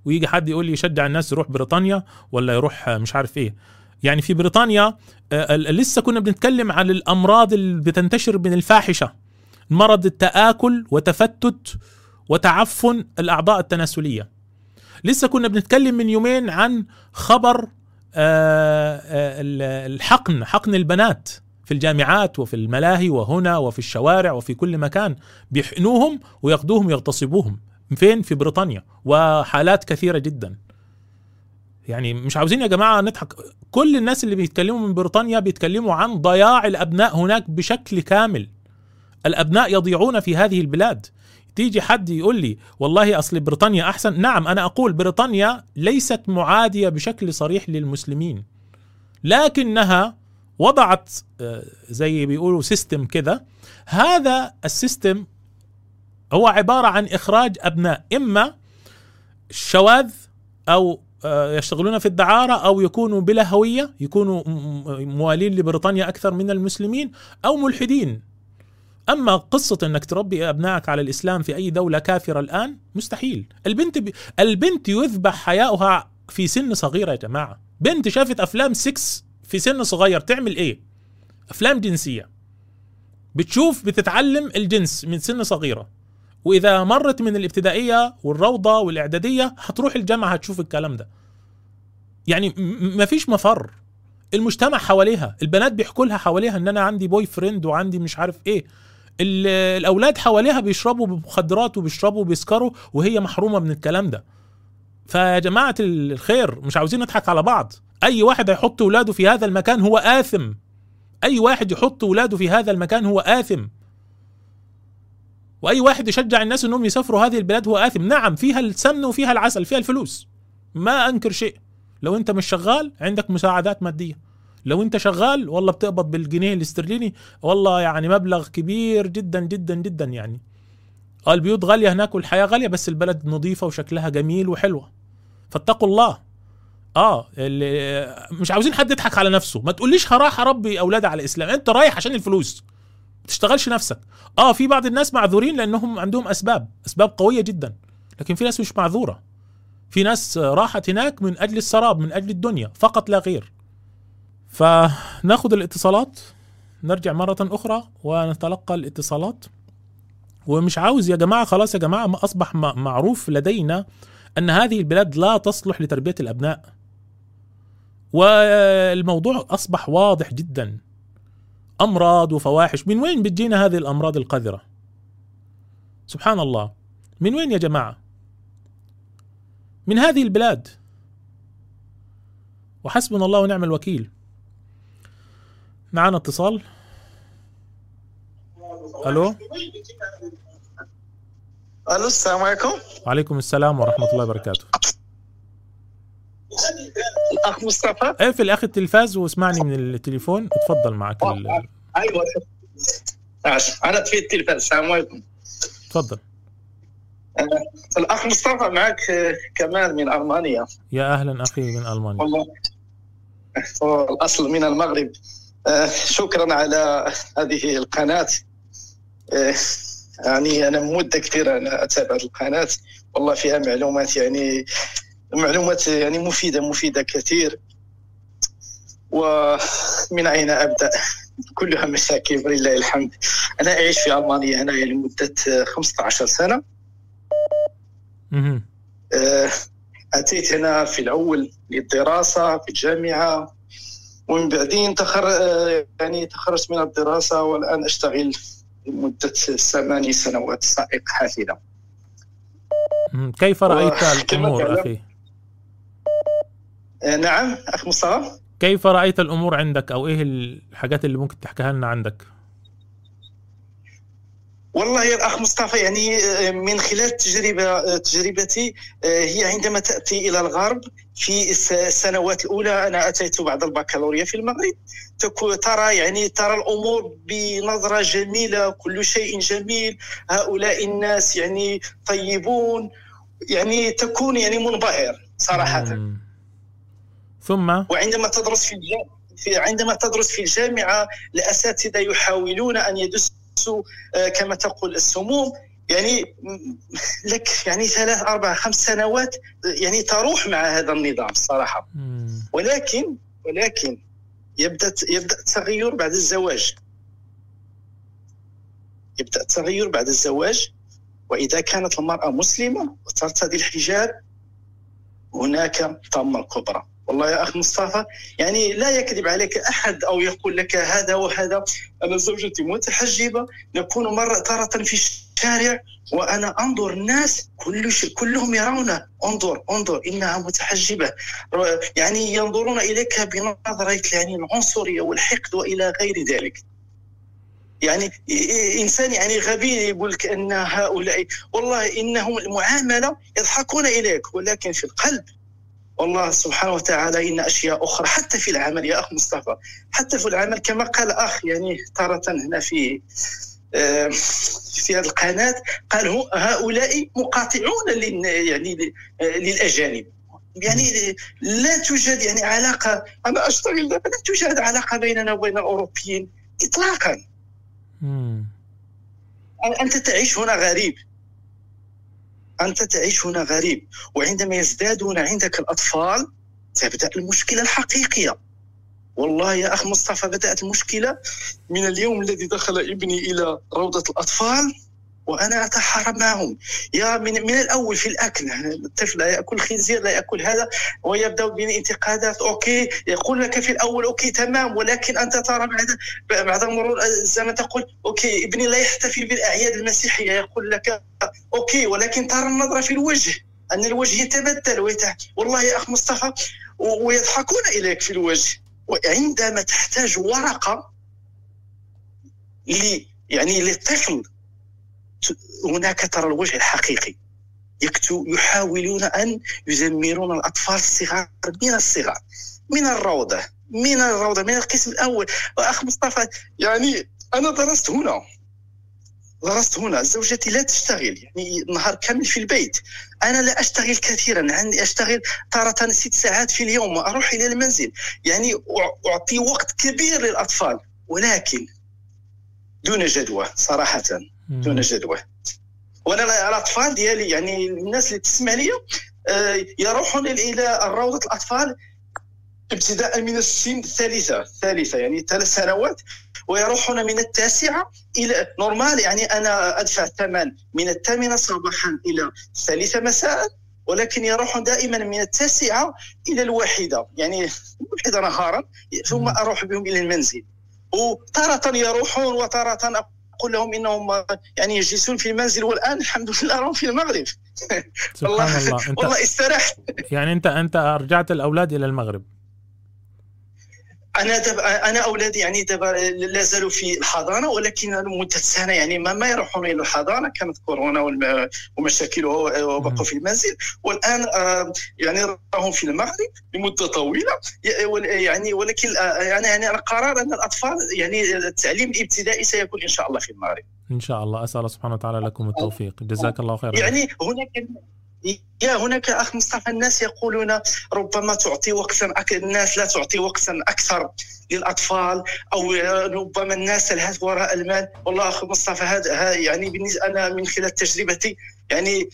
ويجي حد يقول لي يشجع الناس يروح بريطانيا ولا يروح مش عارف إيه. يعني في بريطانيا آه، لسه كنا بنتكلم عن الأمراض اللي بتنتشر من الفاحشة. مرض التآكل وتفتت وتعفن الأعضاء التناسلية. لسه كنا بنتكلم من يومين عن خبر آه، آه، الحقن حقن البنات في الجامعات وفي الملاهي وهنا وفي الشوارع وفي كل مكان. بيحقنوهم وياخذوهم يغتصبوهم فين؟ في بريطانيا. وحالات كثيرة جدا. يعني مش عاوزين يا جماعة نضحك. كل الناس اللي بيتكلموا من بريطانيا بيتكلموا عن ضياع الأبناء هناك بشكل كامل. الأبناء يضيعون في هذه البلاد. تيجي حد يقول لي والله أصل بريطانيا أحسن. نعم أنا أقول بريطانيا ليست معادية بشكل صريح للمسلمين. لكنها وضعت آه، زي بيقولوا system كذا هذا ال system هو عبارة عن إخراج أبناء إما شواذ أو آه، يشتغلون في الدعارة أو يكونوا بلا هوية يكونوا موالين لبريطانيا أكثر من المسلمين أو ملحدين. أما قصة أنك تربي أبنائك على الإسلام في أي دولة كافرة الآن مستحيل. البنت ب... البنت يذبح حياؤها في سن صغيرة يا جماعة. بنت شافت أفلام 6 في سن صغير تعمل إيه؟ أفلام جنسية. بتشوف بتتعلم الجنس من سن صغيرة. وإذا مرت من الابتدائية والروضة والإعدادية هتروح الجامعة هتشوف الكلام ده. يعني ما فيش مفر. المجتمع حواليها البنات بيحكوا لها حواليها إن أنا عندي boyfriend وعندي مش عارف إيه. الأولاد حواليها بيشربوا مخدرات وبيشربوا وبيسكروا وهي محرومة من الكلام ده. فيا جماعة الخير مش عاوزين نضحك على بعض. أي واحد هيحط ولاده في هذا المكان هو آثم. أي واحد يحط ولاده في هذا المكان هو آثم. وأي واحد يشجع الناس إنهم يسافروا هذه البلاد هو آثم. نعم فيها السمن وفيها العسل فيها الفلوس. ما أنكر شيء. لو أنت مش شغال عندك مساعدات مادية. لو أنت شغال والله بتقبض بالجنيه الاسترليني. والله يعني مبلغ كبير جدا جدا جدا يعني. البيوت غالية هناك والحياة غالية بس البلد نظيفة وشكلها جميل وحلوة. فاتقوا الله. آه اللي مش عاوزين حد يضحك على نفسه. ما تقوليش هراح اربي أولادي على الإسلام. أنت رايح عشان الفلوس. تشتغلش نفسك. آه في بعض الناس معذورين لأنهم عندهم أسباب أسباب قوية جدا لكن في ناس مش معذورة. في ناس راحت هناك من أجل السراب من أجل الدنيا فقط لا غير. فناخذ الاتصالات نرجع مرة أخرى ونتلقى الاتصالات. ومش عاوز يا جماعة خلاص يا جماعة ما أصبح معروف لدينا أن هذه البلاد لا تصلح لتربية الأبناء. والموضوع أصبح واضح جدا. أمراض وفواحش. من وين بتجينا هذه الأمراض القذرة؟ سبحان الله. من وين يا جماعة؟ من هذه البلاد. وحسبنا الله ونعم الوكيل. معنا اتصال؟ ألو؟ ألو السلام عليكم. وعليكم السلام ورحمة الله وبركاته. الاخ مصطفى. اقفل الأخ التلفاز واسمعني من التليفون اتفضل معك ال... أيوه. أنا في التلفاز السلام عليكم. تفضل آه، الأخ مصطفى معك آه، كمال من ألمانيا. يا أهلا أخي من ألمانيا. والله. الأصل من المغرب. آه، شكرا على هذه القناة. يعني أنا مدة كثيره أنا أتابع القناة. والله فيها معلومات يعني معلومات يعني مفيدة مفيدة كثير ومن أين أبدأ كلها مشاكل ولله الحمد أنا أعيش في ألمانيا هنا لمدة 15 سنة مهم. آه، أتيت هنا في الأول للدراسة في الجامعة ومن بعدين تخر آه، يعني تخرجت من الدراسة والآن أشتغل لمدة ثماني سنوات سائق حافلة مهم. كيف رأيت الأمور أخي؟ آه، نعم أخ مصطفى كيف رأيت الأمور عندك أو إيه الحاجات اللي ممكن تحكيها لنا عندك؟ والله يا الاخ مصطفى يعني آه، من خلال تجربه آه، تجربتي هي عندما تأتي إلى الغرب في الس- السنوات الأولى أنا أتيت بعد البكالوريا في المغرب ترى يعني ترى الأمور بنظرة جميلة كل شيء جميل هؤلاء الناس يعني طيبون يعني تكون يعني منبهر صراحة. ثم وعندما تدرس في الجامعة في عندما تدرس في الجامعة الأساتذة يحاولون أن يدسوا آه، كما تقول السموم. يعني لك يعني ثلاث أربع خمس سنوات يعني تروح مع هذا النظام الصراحة مم. ولكن ولكن يبدأ يبدأ التغير بعد الزواج. يبدأ التغير بعد الزواج. وإذا كانت المرأة مسلمة وترتدي الحجاب هناك طامة الكبرى والله يا أخ مصطفى يعني لا يكذب عليك أحد أو يقول لك هذا وهذا. أنا زوجتي متحجبة نكون مرة تارة في الشارع وأنا أنظر الناس كل شيء كلهم يرون. انظر انظر إنها متحجبة. يعني ينظرون إليك بنظرة يعني العنصرية والحقد وإلى غير ذلك. يعني إنسان يعني غبي يقول لك ان هؤلاء. والله إنهم المعاملة يضحكون إليك ولكن في القلب والله سبحانه وتعالى إن أشياء أخرى حتى في العمل يا اخ مصطفى حتى في العمل كما قال أخ يعني تارة هنا في آه، في هذه القناة قال هؤلاء مقاطعون لل- يعني آه، للأجانب. يعني لا توجد يعني علاقة أنا أشتغل دابا لا توجد علاقه بيننا وبين الأوروبيين اطلاقا. مم. أنت تعيش هنا غريب. أنت تعيش هنا غريب وعندما يزدادون عندك الأطفال تبدأ المشكلة الحقيقية. والله يا أخ مصطفى بدأت المشكلة من اليوم الذي دخل ابني إلى روضة الأطفال. وأنا أتحارب معهم. يا من, من الأول في الأكل الطفل لا يأكل خنزير لا يأكل هذا ويبدأ بالانتقادات. okay يقول لك في الأول okay تمام ولكن أنت ترى بعد بعد مرور الزمن تقول okay ابني لا يحتفل بالأعياد المسيحية. يقول لك okay ولكن ترى النظرة في الوجه أن الوجه يتبدل ويتح... والله يا أخ مصطفى ويضحكون إليك في الوجه. وعندما تحتاج ورقة ل يعني للطفل هناك ترى الوجه الحقيقي. يكتو يحاولون أن يدمرون الأطفال الصغار من الصغر من الروضة من الروضة من القسم الأول. وأخ مصطفى يعني أنا درست هنا. درست هنا. زوجتي لا تشتغل. يعني نهار كامل في البيت. أنا لا أشتغل كثيرا. عندي أشتغل تارة ست ساعات في اليوم وأروح إلى المنزل. يعني أعطي وقت كبير للأطفال. ولكن دون جدوى صراحة. دون. جدوى. وأنا الاطفال ديالي يعني الناس اللي تسمع لي آه، يروحون إلى روضة الاطفال ابتداء من السن الثالثة الثالثة يعني ثلاث سنوات ويروحون من التاسعة إلى نورمال يعني أنا أدفع الثمن من الثامنة صباحا إلى الثالثة مساء ولكن يروحون دائما من التاسعة إلى الواحدة يعني الواحدة نهارا ثم. أروح بهم إلى المنزل وتارة يروحون وتارة أقول لهم إنهم يعني يجلسون في المنزل والآن الحمد لله راهم في المغرب. (laughs) سبحان الله. والله استرحت. يعني أنت أنت رجعت الأولاد إلى المغرب. أنا دابا أنا أولادي يعني دابا لا زالوا في الحضانة ولكن مده سنة يعني ما, ما يروحون إلى الحضانة. كانت كورونا ومشاكلها وبقوا في المنزل. والآن آه، يعني راهم في المغرب لمدة طويلة. يعني ولكن آه، يعني يعني القرار أن الأطفال يعني التعليم الإبتدائي سيكون إن شاء الله في المغرب. إن شاء الله. أسأل الله سبحانه وتعالى لكم التوفيق. جزاك الله خيرا. يعني هناك يا هناك أخ مصطفى الناس يقولون ربما تعطي وقتا أك... الناس لا تعطي وقتا أكثر للأطفال أو ربما الناس تلهث وراء المال. والله أخ مصطفى هذا يعني بالنسبة أنا من خلال تجربتي يعني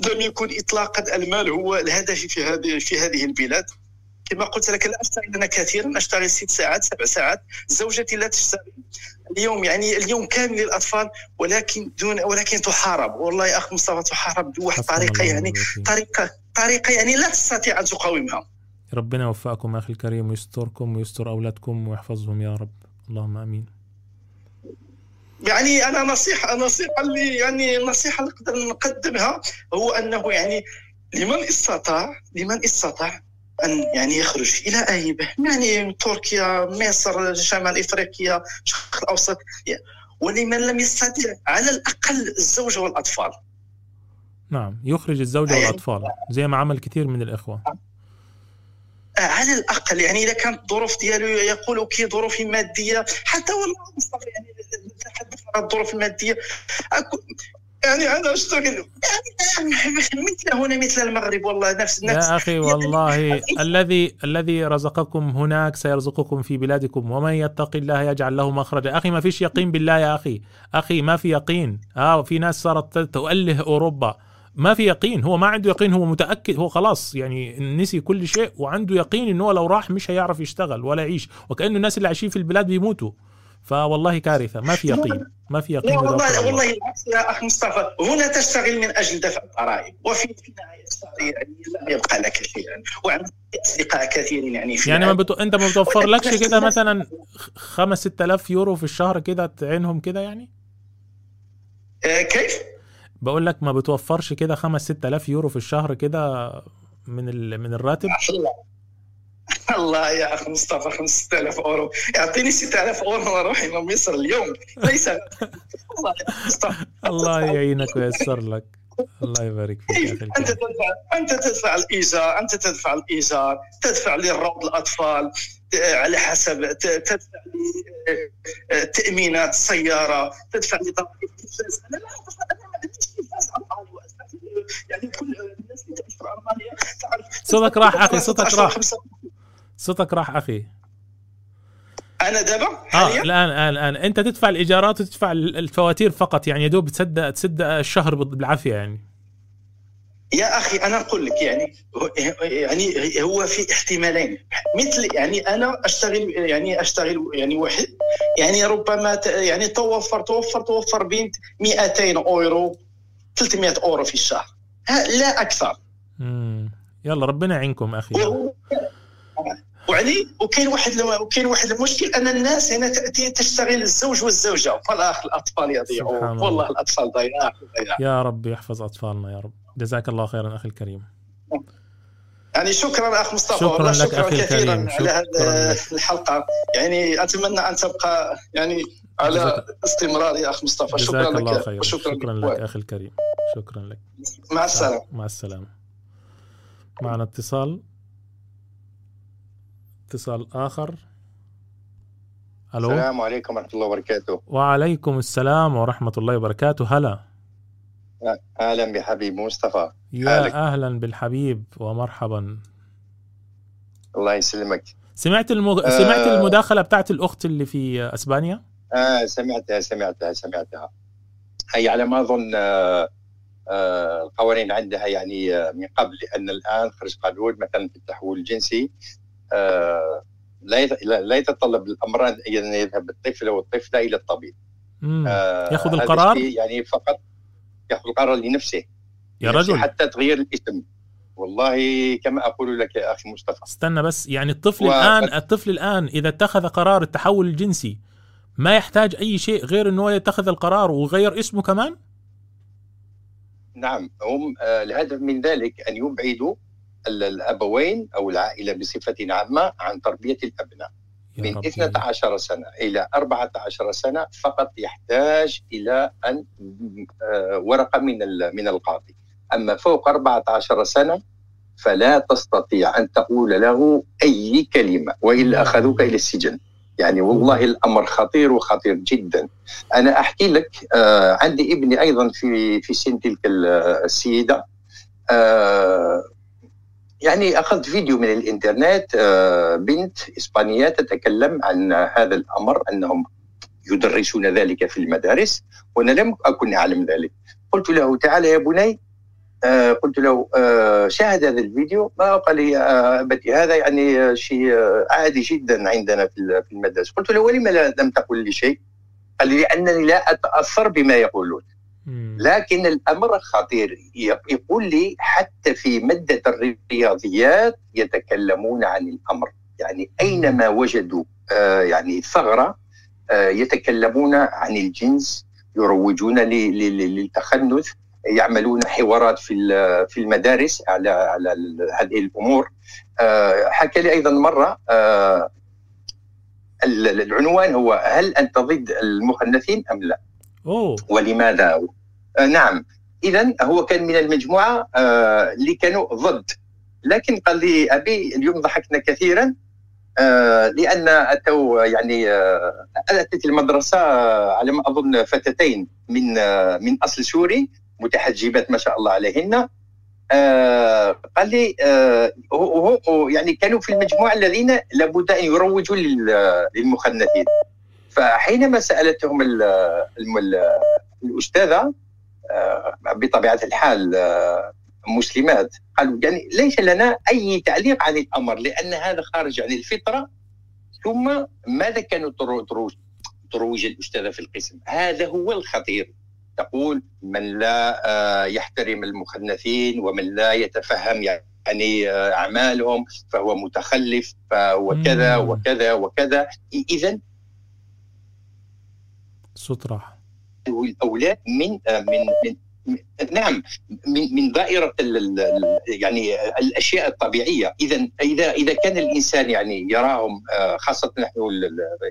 لم يكن اطلاقا المال هو الهدف في هذه في هذه البلاد. كما قلت لك لا اشتغل أنا كثيرا اشتغل ست ساعات سبع ساعات. زوجتي لا تشتغل اليوم يعني اليوم كامل للأطفال ولكن دون ولكن تحارب. والله يا أخ مصطفى تحارب بواحد الطريقة يعني طريقة طريقة يعني لا تستطيع أن تقاومها. ربنا يوفقكم أخي الكريم ويستركم ويستر أولادكم ويحفظهم يا رب. اللهم آمين. يعني أنا نصيحة نصيحة اللي يعني النصيحه اللي نقدر نقدمها هو أنه يعني لمن استطاع لمن استطاع أن يعني يخرج إلى أي يعني تركيا مصر شمال إفريقيا الشرق الأوسط ولمن لم يستطع على الأقل الزوجه والأطفال. نعم يخرج الزوجه يعني والأطفال زي ما عمل كثير من الإخوة. على الأقل يعني إذا كانت الظروف ديالو يقول كي ظروف مادية حتى والله مصطفى يعني نتحدث عن الظروف المادية يعني أنا اشتغل يعني مثل هنا مثل المغرب والله نفس نفس يا أخي والله (laughs) الذي الذي رزقكم هناك سيرزقكم في بلادكم ومن يتق الله يجعل له مخرجا. أخي ما فيش يقين بالله يا أخي. أخي ما في يقين. آه في ناس صارت تؤله أوروبا. ما في يقين. هو ما عنده يقين هو متأكد. هو خلاص يعني نسي كل شيء وعنده يقين إنه لو راح مش هيعرف يشتغل ولا يعيش. وكأنه الناس اللي عايشين في البلاد بيموتوا. فوالله كارثة. ما في يقين. ما في يقين والله والله. العكس يا اخ مصطفى هنا تشتغل من أجل دفع الضرائب وفي النهاية يعني لم يبقى لك شيئا وعندك أصدقاء كثيرين يعني في يعني ما بتو... أنت ما بتوفر لكش كده مثلا 5 6000 يورو في الشهر كده تعينهم كده يعني؟ آه كيف؟ بقول لك ما بتوفرش كده 5 6000 يورو في الشهر كده من ال... من الراتب؟ الله يا أخي مصطفى 5000 أورو. يعطيني 6000 أورو وأروح إلى مصر اليوم. ليس الله يا مصطفى. الله يعينك وييسر لك. الله يبارك فيك أخي أنت تدفع أنت تدفع الإيجار أنت تدفع الإيجار تدفع لروض الأطفال على حسب تدفع لتامينات السياره تدفع لضرائب التلفاز أنا يعني كل الناس اللي تعيش في ألمانيا تعرف صوتك راح أخي صوتك راح. صوتك راح أخي. أنا دابا؟ آه الآن الآن الآن. أنت تدفع الإيجارات وتدفع الفواتير فقط يعني يا دوب تسد تسد الشهر بالعافية يعني. يا أخي أنا أقول لك يعني يعني هو في احتمالين. مثل يعني أنا أشتغل يعني أشتغل يعني واحد. يعني ربما يعني توفر توفر توفر بين 200 أورو 300 أورو في الشهر. لا أكثر. امم يلا ربنا يعينكم أخي. وعلي وكاين واحد وكاين واحد المشكل أن الناس هنا تاتي تشتغل الزوج والزوجة. فالاخ الأطفال يضيعون والله الأطفال ضياع يا رب يحفظ أطفالنا يا رب. جزاك الله خيرا أخي الكريم. يعني شكرا أخ مصطفى. شكرا لك شكرا أخي كثيرا الكريم. على هذه الحلقة. يعني أتمنى أن تبقى يعني على استمرار يا أخ مصطفى. شكرا الله لك خير. شكرا, شكرا لك. أخي الكريم. شكرا لك. مع السلامة. مع السلامة. معنا اتصال اتصال آخر. ألو؟ السلام عليكم ورحمة الله وبركاته. وعليكم السلام ورحمة الله وبركاته. هلا. أهلا بحبيب مصطفى. يا حالك. أهلا بالحبيب ومرحبا. الله يسلمك. سمعت المغ... آه. سمعت المداخلة بتاعت الأخت اللي في إسبانيا؟ آه سمعتها سمعتها سمعتها. هي على ما أظن آه آه القوانين عندها يعني آه من قبل لأن الآن خرج قانون مثلا في التحول الجنسي. آه لا لا يتطلب الأمران أن يذهب الطفل أو الطفله إلى الطبيب. آه يأخذ القرار؟ يعني فقط يأخذ القرار لنفسه يا رجل. حتى تغيير الاسم. والله كما أقول لك يا أخي مصطفى. استنى بس يعني الطفل و... الان الطفل الآن إذا اتخذ قرار التحول الجنسي ما يحتاج أي شيء غير إنه يتخذ القرار ويغير اسمه كمان؟ نعم هم آه الهدف من ذلك أن يبعدوا الأبوين أو العائلة بصفة عامة عن تربية الأبناء. من 12 سنة إلى 14 سنة فقط يحتاج إلى أن ورقة من من القاضي. أما فوق 14 سنة فلا تستطيع أن تقول له أي كلمة وإلا أخذوك إلى السجن. يعني والله الأمر خطير وخطير جدا. أنا أحكي لك عندي ابني أيضا في في سن تلك السيدة. يعني أخذت فيديو من الإنترنت بنت إسبانية تتكلم عن هذا الأمر أنهم يدرسون ذلك في المدارس وأنا لم أكن أعلم ذلك. قلت له تعال يا بني. آه قلت له آه شاهد هذا الفيديو. ما قال لي آه أبتي هذا يعني شيء عادي جدا عندنا في المدرسة قلت له ولم لم تقل لي شيء؟ قال لي لأنني لا أتأثر بما يقولون. لكن الأمر خطير يقول لي حتى في مادة الرياضيات يتكلمون عن الأمر يعني أينما وجدوا آه يعني ثغرة آه يتكلمون عن الجنس يروجون للتخنث يعملون حوارات في في المدارس على على هذه الأمور آه، حكى لي أيضا مرة العنوان هو هل أنت ضد المخنثين أم لا؟ أوه. ولماذا؟ آه، نعم. اذا هو كان من المجموعة اللي كانوا ضد. لكن قال لي أبي اليوم ضحكنا كثيرا لأن أتوا يعني أتت المدرسة على ما أظن فتاتين من من أصل سوري متحجبات ما شاء الله عليهن. آه قال لي آه هو, هو يعني كانوا في المجموعة الذين لابد أن يروجوا للمخنثين. فحينما سألتهم ال ال الأستاذة آه بطبيعة الحال آه مسلمات. قالوا يعني ليس لنا أي تعليق عن الأمر لأن هذا خارج عن الفطرة. ثم ماذا كانوا تروج تروج الأستاذة في القسم؟ هذا هو الخطير. تقول من لا آه، يحترم المخنثين ومن لا يتفهم يعني آه، أعمالهم فهو متخلف وكذا وكذا وكذا. اذا صوت راح. الأولاد من آه، من من نعم من من دائره يعني الأشياء الطبيعية. إذا إذا إذا كان الإنسان يعني يراهم آه، خاصة نحن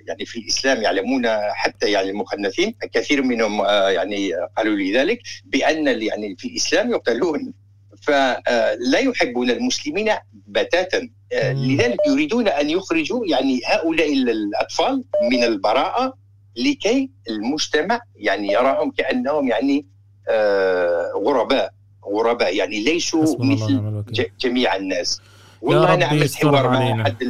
يعني في الإسلام يعلمون حتى يعني المخنثين كثير منهم آه، يعني قالوا لي ذلك بأن يعني في الإسلام يقتلون فلا يحبون المسلمين بتاتا. لذلك يريدون أن يخرجوا يعني هؤلاء الأطفال من البراءة لكي المجتمع يعني يراهم كأنهم يعني آه، غرباء غرباء يعني ليسوا مثل جميع الناس. والله أنا عملت حوار مع احد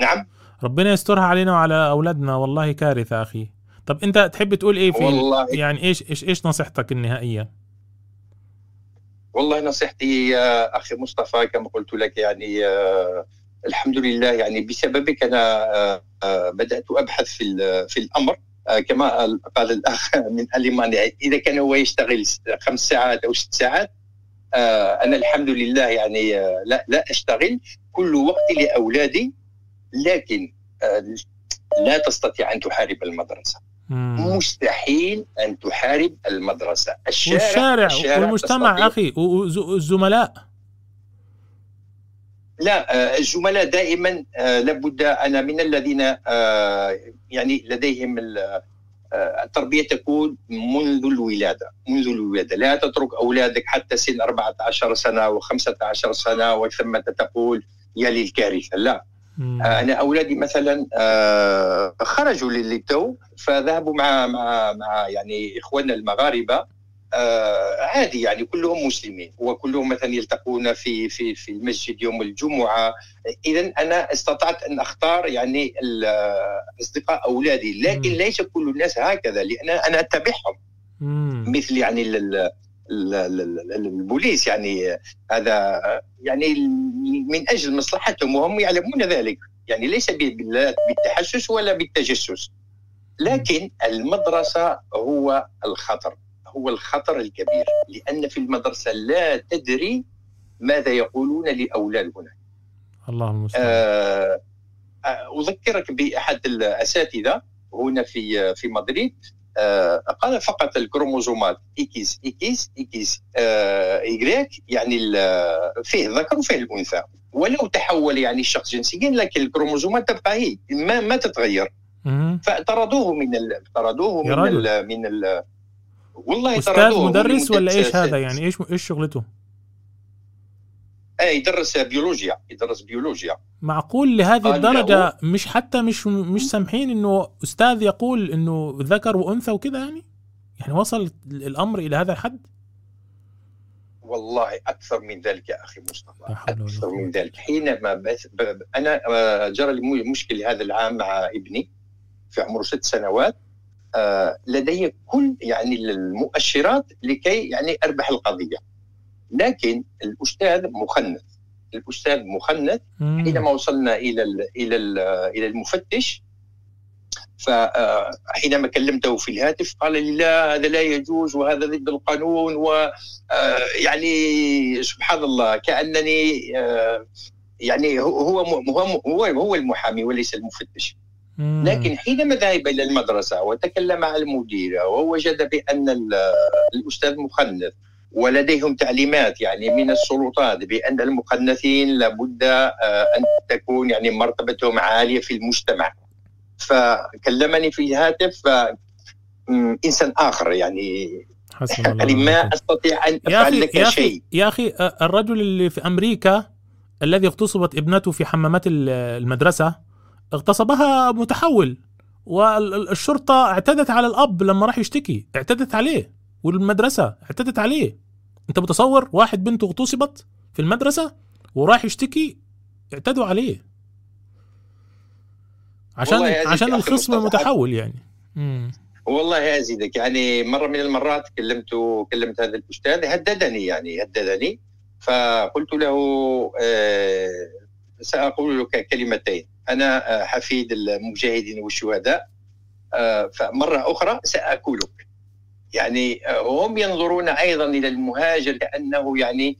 نعم؟ ربنا يسترها علينا وعلى أولادنا والله كارثة أخي. طب أنت تحب تقول إيه في والله. يعني إيش إيش إيش نصيحتك النهائية؟ والله نصيحتي يا أخي مصطفى كما قلت لك يعني آه الحمد لله. يعني بسببك أنا آه, آه، بدأت أبحث في في الأمر آه، كما قال الأخ من المانيا إذا كان هو يشتغل خمس ساعات أو ست ساعات أنا الحمد لله يعني لا لا أشتغل كل وقتي لأولادي لكن لا تستطيع أن تحارب المدرسة. مم. مستحيل أن تحارب المدرسة. الشارع والشارع الشارع والمجتمع. أخي والزملاء لا الزملاء دائما لابد أنا من الذين يعني لديهم التربية تكون منذ الولادة منذ الولادة. لا تترك أولادك حتى سن 14 سنة و15 سنة وثم تقول يا للكارثة. لا. مم. أنا أولادي مثلا خرجوا للتو فذهبوا مع مع مع يعني إخواننا المغاربة آه عادي يعني كلهم مسلمين وكلهم مثلا يلتقون في في في المسجد يوم الجمعة. اذا أنا استطعت أن أختار يعني أصدقاء أولادي لكن مم. ليس كل الناس هكذا لأن أنا أتبعهم. مثل يعني البوليس يعني هذا يعني من أجل مصلحتهم وهم يعلمون ذلك. يعني ليس بالتحسس ولا بالتجسس. لكن المدرسة هو الخطر. هو الخطر الكبير لأن في المدرسة لا تدري ماذا يقولون لأولاد هناك الله المستعان. آه, آه، أذكرك بأحد الأساتذة هنا في في مدريد آه قال فقط الكروموزومات X X X آه i grec يعني فيه الذكر وفيه الأنثى. ولو تحول يعني الشخص جنسيا لكن الكروموزومات تبقى هي ما, ما تتغير. فطردوه من طردوه من ال من ال والله أستاذ مدرس ولا إيش هذا يعني؟ إيش إيش شغلته؟ إيه يدرس بيولوجيا يدرس بيولوجيا. معقول لهذه الدرجة مش حتى مش مش سامحين إنه أستاذ يقول إنه ذكر وأنثى وكذا يعني؟ يعني وصل الأمر إلى هذا الحد؟ والله أكثر من ذلك يا أخي مصطفى. أكثر من ذلك. حينما بس أنا آه، جرى لي مشكل هذا العام مع ابني في عمره ست سنوات. لدي كل يعني المؤشرات لكي يعني أربح القضية. لكن الأستاذ مخنث الأستاذ مخنث حينما وصلنا إلى ال إلى ال إلى المفتش فحينما كلمته في الهاتف قال لي لا هذا لا يجوز وهذا ضد القانون ويعني سبحان الله كأنني يعني هو هو هو هو المحامي وليس المفتش. لكن حينما ذهب إلى المدرسة وتكلم مع المديرة ووجد بأن الأستاذ مخنث ولديهم تعليمات يعني من السلطات بأن المخنثين لابد أن تكون يعني مرتبتهم عالية في المجتمع. فكلمني في الهاتف إنسان آخر يعني. (laughs) يعني ما أستطيع أن أفعل لك يا شيء. يا أخي الرجل اللي في أمريكا الذي اغتصبت ابنته في حمامات المدرسة اغتصبها متحول والشرطه اعتدت على الأب لما راح يشتكي اعتدت عليه والمدرسة اعتدت عليه. انت متصور واحد بنته اغتصبت في المدرسة وراح يشتكي اعتدوا عليه. عشان عشان الخصم المتحول يعني. مم. والله ازيدك يعني مرة من المرات كلمت كلمت هذا الأستاذ هددني يعني هددني فقلت له آه سأقول لك كلمتين. أنا آه، حفيد المجاهدين والشهداء آه فمرة أخرى ساكلك يعني آه، هم ينظرون أيضا إلى المهاجر كأنه يعني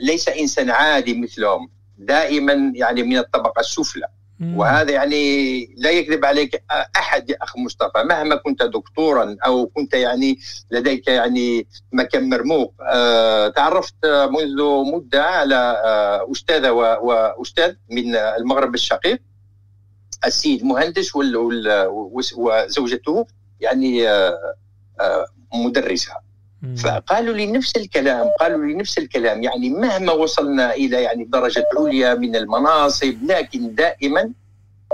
ليس إنسان عادي مثلهم. دائما يعني من الطبقة السفلى. وهذا يعني لا يكذب عليك أحد يا اخ مصطفى مهما كنت دكتورا أو كنت يعني لديك يعني مكان مرموق أه تعرفت منذ مدة على أه أستاذة واستاذ من المغرب الشقيق السيد مهندس وزوجته يعني أه أه مدرسة. فقالوا لي نفس الكلام قالوا لي نفس الكلام. يعني مهما وصلنا إلى يعني درجة عليا من المناصب لكن دائما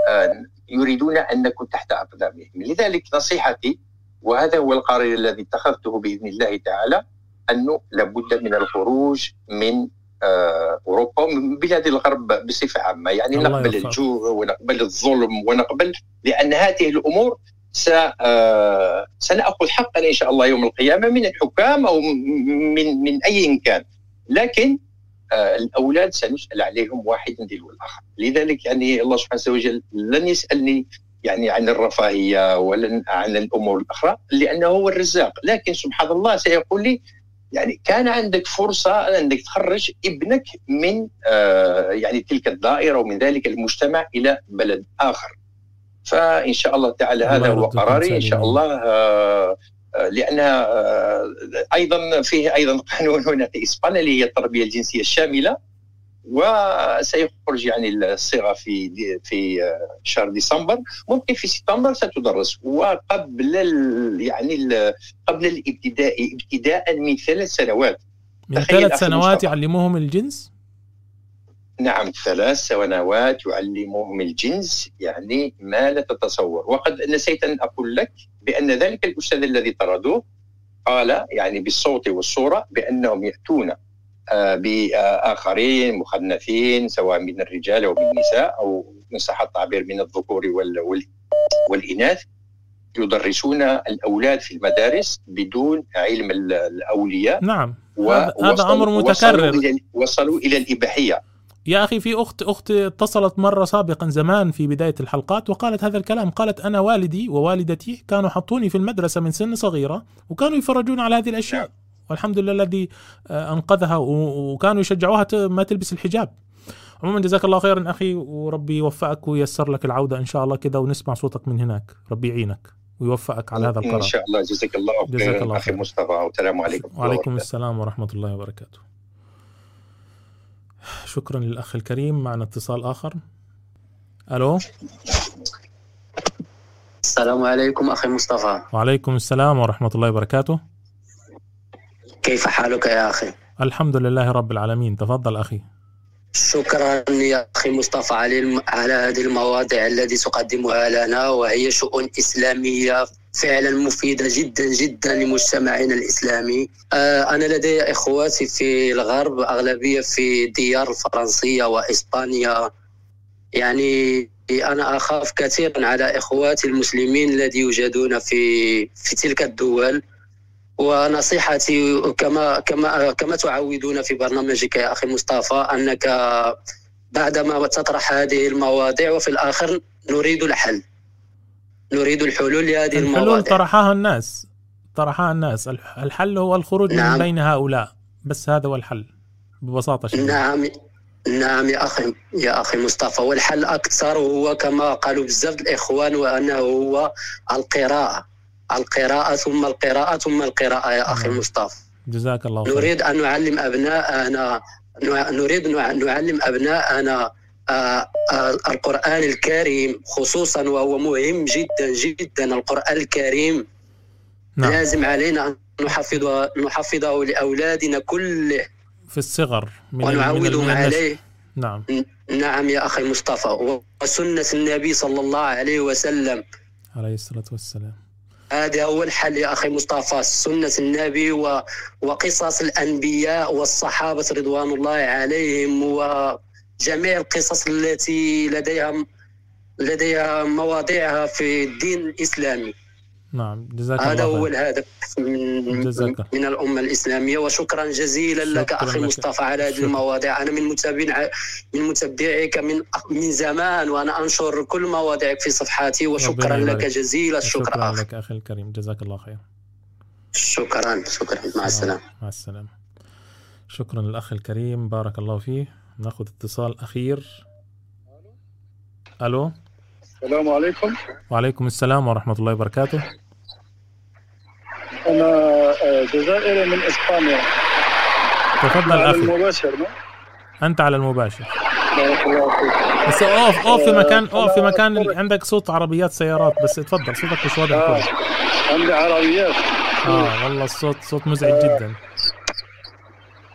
آه، يريدون أن نكون تحت أقدامهم. لذلك نصيحتي وهذا هو القرار الذي اتخذته بإذن الله تعالى انه لابد من الخروج من آه، أوروبا ومن بلاد الغرب بصفة عامة. يعني نقبل الجوع ونقبل الظلم ونقبل لأن هذه الأمور آه، سنأخذ حقنا إن شاء الله يوم القيامة من الحكام أو من من أي كان. لكن آه، الأولاد سنسأل عليهم واحدا تلو الآخر لذلك يعني الله سبحانه وتعالى لن يسألني يعني عن الرفاهية ولا عن الأمور الأخرى لأنه هو الرزاق. لكن سبحان الله سيقول لي يعني كان عندك فرصة أنك تخرج ابنك من آه، يعني تلك الدائرة ومن ذلك المجتمع إلى بلد آخر. فإن شاء الله تعالى هذا هو قراري إن شاء الله آه، آه، لانها آه، أيضا فيه أيضا (laughs) قانون هنا في إسبانيا اللي هي التربية الجنسية الشاملة وسيخرج يعني الصيغة في في شهر ديسمبر. ممكن في سبتمبر ستدرس. وقبل يعني قبل الابتداء ابتداء من ثلاث سنوات. من ثلاث سنوات يعلموهم الجنس؟ نعم ثلاث سنوات يعلمهم الجنس يعني ما لا تتصور. وقد نسيت أن أقول لك بأن ذلك الأستاذ الذي طردوه قال يعني بالصوت والصورة بأنهم يأتون آه، بآخرين مخنثين سواء من الرجال أو من النساء أو إن صح التعبير من الذكور والإناث. يدرسون الأولاد في المدارس بدون علم الأولياء. نعم. هذا أمر متكرر. وصلوا إلى الإباحية. يا أخي في أخت اخت اتصلت مرة سابقا زمان في بداية الحلقات وقالت هذا الكلام. قالت أنا والدي ووالدتي كانوا حطوني في المدرسة من سن صغيرة وكانوا يفرجون على هذه الأشياء. نعم. والحمد لله الذي آه، أنقذها وكانوا يشجعوها ما تلبس الحجاب. عموما جزاك الله خيرا أخي وربي يوفقك وييسر لك العودة إن شاء الله كذا ونسمع صوتك من هناك. ربي يعينك ويوفقك على هذا القرار. إن شاء الله. جزاك الله خيرا جزاك الله أخي مصطفى والسلام عليكم. وعليكم السلام ورحمة الله وبركاته. شكرا للأخ الكريم معنا اتصال آخر. ألو؟ السلام عليكم أخي مصطفى. وعليكم السلام ورحمة الله وبركاته. كيف حالك يا أخي؟ الحمد لله رب العالمين. تفضل أخي. شكرا يا أخي مصطفى على على هذه المواضيع التي تقدمها لنا وهي شؤون إسلامية فعلا مفيدة جدا جدا لمجتمعنا الإسلامي. آه، أنا لدي إخواتي في الغرب أغلبية في ديار الفرنسية وإسبانيا. يعني أنا أخاف كثيرا على إخواتي المسلمين الذي يوجدون في في تلك الدول. ونصيحتي كما كما كما تعودون في برنامجك يا أخي مصطفى أنك بعدما تطرح هذه المواضيع وفي الآخر نريد الحل. نريد الحلول لهذه الحلول المواضيع. طرحها الناس. طرحها الناس. الحل هو الخروج نعم. من بين هؤلاء. بس هذا هو الحل. ببساطة شديدة. نعم. نعم يا أخي. يا أخي مصطفى. والحل أكثر هو كما قالوا بزاف الإخوان وأنه هو القراءة. القراءة ثم القراءة ثم القراءة يا أخي نعم. مصطفى. جزاك الله خير نريد أن نعلم أبناءنا نريد نع- نعلم أبناءنا القرآن الكريم خصوصا وهو مهم جدا جدا القرآن الكريم. نعم. لازم علينا أن نحفظه نحفظه لأولادنا كله. في الصغر من ونعودهم من. عليه. نعم. نعم يا أخي مصطفى. وسنة النبي صلى الله عليه وسلم. عليه الصلاة والسلام. هذا هو الحل يا أخي مصطفى. سنة النبي و... وقصص الأنبياء والصحابة رضوان الله عليهم وجميع القصص التي لديها لديها مواضيعها في الدين الإسلامي. نعم جزاك هذا الله هو الهدف من, جزاك. من الأمة الإسلامية وشكرا جزيلا لك شكراً أخي لك. مصطفى على هذه. المواضيع. أنا من متابعين من متبعيك من من زمان وأنا أنشر كل مواضيعك في صفحاتي وشكرا لك يبارك. جزيل الشكر شكرا. أخي لك أخي الكريم. جزاك الله خير. شكرا. شكرا. مع السلامة. مع السلامة. شكرا للأخ الكريم. بارك الله فيه. ناخذ اتصال أخير. ألو؟ السلام عليكم. وعليكم السلام ورحمة الله وبركاته. أنا آه، جزائري من إسبانيا. تفضل على أخي. المباشر ما؟ أنت على المباشر. بس أوف أوف في مكان أوف في مكان. عندك صوت عربيات سيارات بس تفضل صوتك مش واضح آه. عندي عربيات. آه والله الصوت صوت مزعج جدا.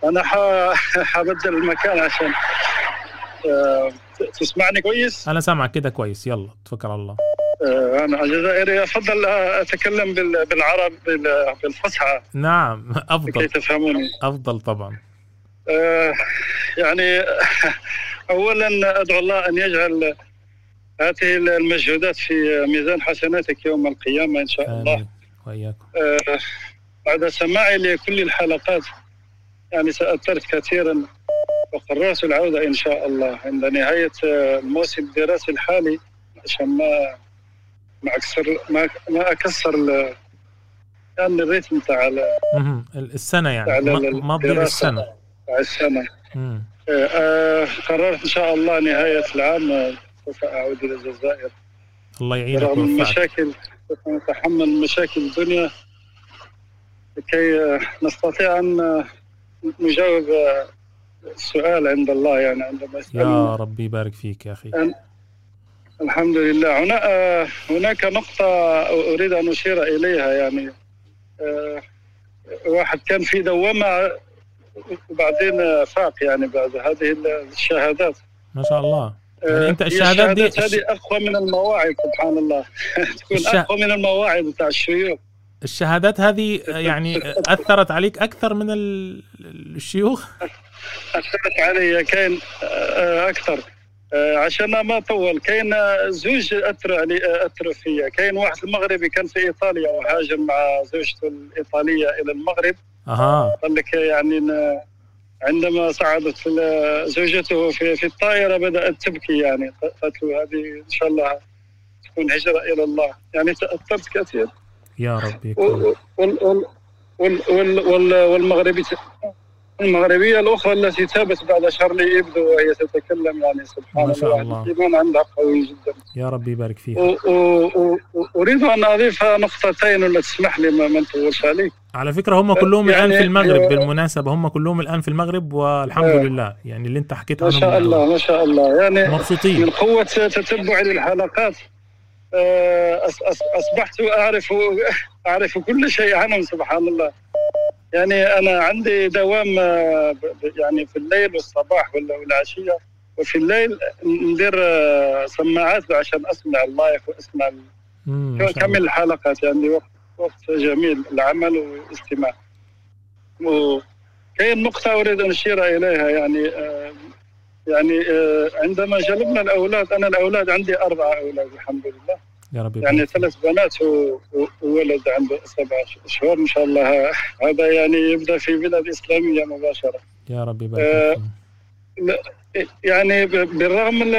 أنا ح- (laughs) حبدل المكان عشان آه، تسمعني كويس؟ أنا سامعك كده كويس. يلا توكل على الله. آه، أنا جزائري. أفضل أتكلم بال- بالعرب بال- بالفصحى. نعم (laughs) لكي أفضل تفهموني. أفضل طبعا. آه، يعني (laughs) اولا أدعو الله أن يجعل هذه المجهودات في ميزان حسناتك يوم القيامة إن شاء الله. آه، بعد سماعي لكل الحلقات يعني سأثرت كثيرا وقررت العودة إن شاء الله. عند نهاية آه، الموسم الدراسي الحالي عشان ما ما أكسر ما, ما أكسر يعني الريتم تاع. السنة يعني. ما تضيع. السنة. تاع السنة. آه، آه، قررت إن شاء الله نهاية العام. آه، سوف أعود إلى الجزائر. الله يعينك رغم المشاكل نتحمل مشاكل الدنيا. لكي نستطيع أن نجاوب آه، السؤال عند الله يعني عندما يا ربي يبارك فيك يا أخي. الحمد لله. هنا آه، هناك نقطة أريد أن أشير إليها يعني. آه، واحد كان في دوامة وبعدين فاق يعني بعد هذه الشهادات. ما شاء الله. يعني هي الشهادات دي هذه أقوى من المواعظ سبحان الله. (laughs) تكون الش- أقوى من المواعظ بتاع الشيوخ. الشهادات هذه يعني أثرت عليك أكثر من ال- الشيوخ؟ أثرت علي كاين آه، أكثر. آه، عشان ما طول كاين آه، زوج أثر علي أثر فيا. كاين واحد المغربي كان في إيطاليا وهاجر مع زوجته الإيطالية إلى المغرب. أها. قال لك يعني عندما صعدت زوجته في في الطائرة بدأت تبكي يعني. قالت له هذه إن شاء الله تكون هجرة إلى الله. يعني تأثرت كثير. يا ربي يكرمك. وال وال وال وال وال والمغربية المغربية الأخرى التي تابت بعد شارلي إبدو وهي تتكلم يعني سبحان ما شاء الله. الإيمان عندها قوي جدا. يا ربي يبارك و- وأريد أن أضيف نقطتين ولا تسمح لي ما ما نطولش عليك. على فكرة هم كلهم يعني- الآن في المغرب بالمناسبة هم كلهم الآن في المغرب والحمد آه. لله. يعني اللي أنت حكيت ما عنهم شاء الله ما شاء الله. يعني مبسوطين. من قوة تتبعي للحلقات. آه، أصبحت أعرف أعرف كل شيء عنهم سبحان الله. يعني أنا عندي دوام آه، يعني في الليل والصباح والعشية. وفي الليل ندير آه، سماعات عشان أسمع اللايف كمل الله. الحلقات. يعني وقت وقت جميل العمل والاستماع. وكاين نقطة أريد أن أشير إليها يعني آه، يعني آه، عندما جلبنا الأولاد أنا الأولاد عندي أربعة أولاد الحمد لله يا رب يعني. ثلاث بنات وولد عنده سبع شهور إن شاء الله هذا يعني يبدأ في بلاد إسلامية مباشرة يا رب يبارك آه،. يعني بالرغم من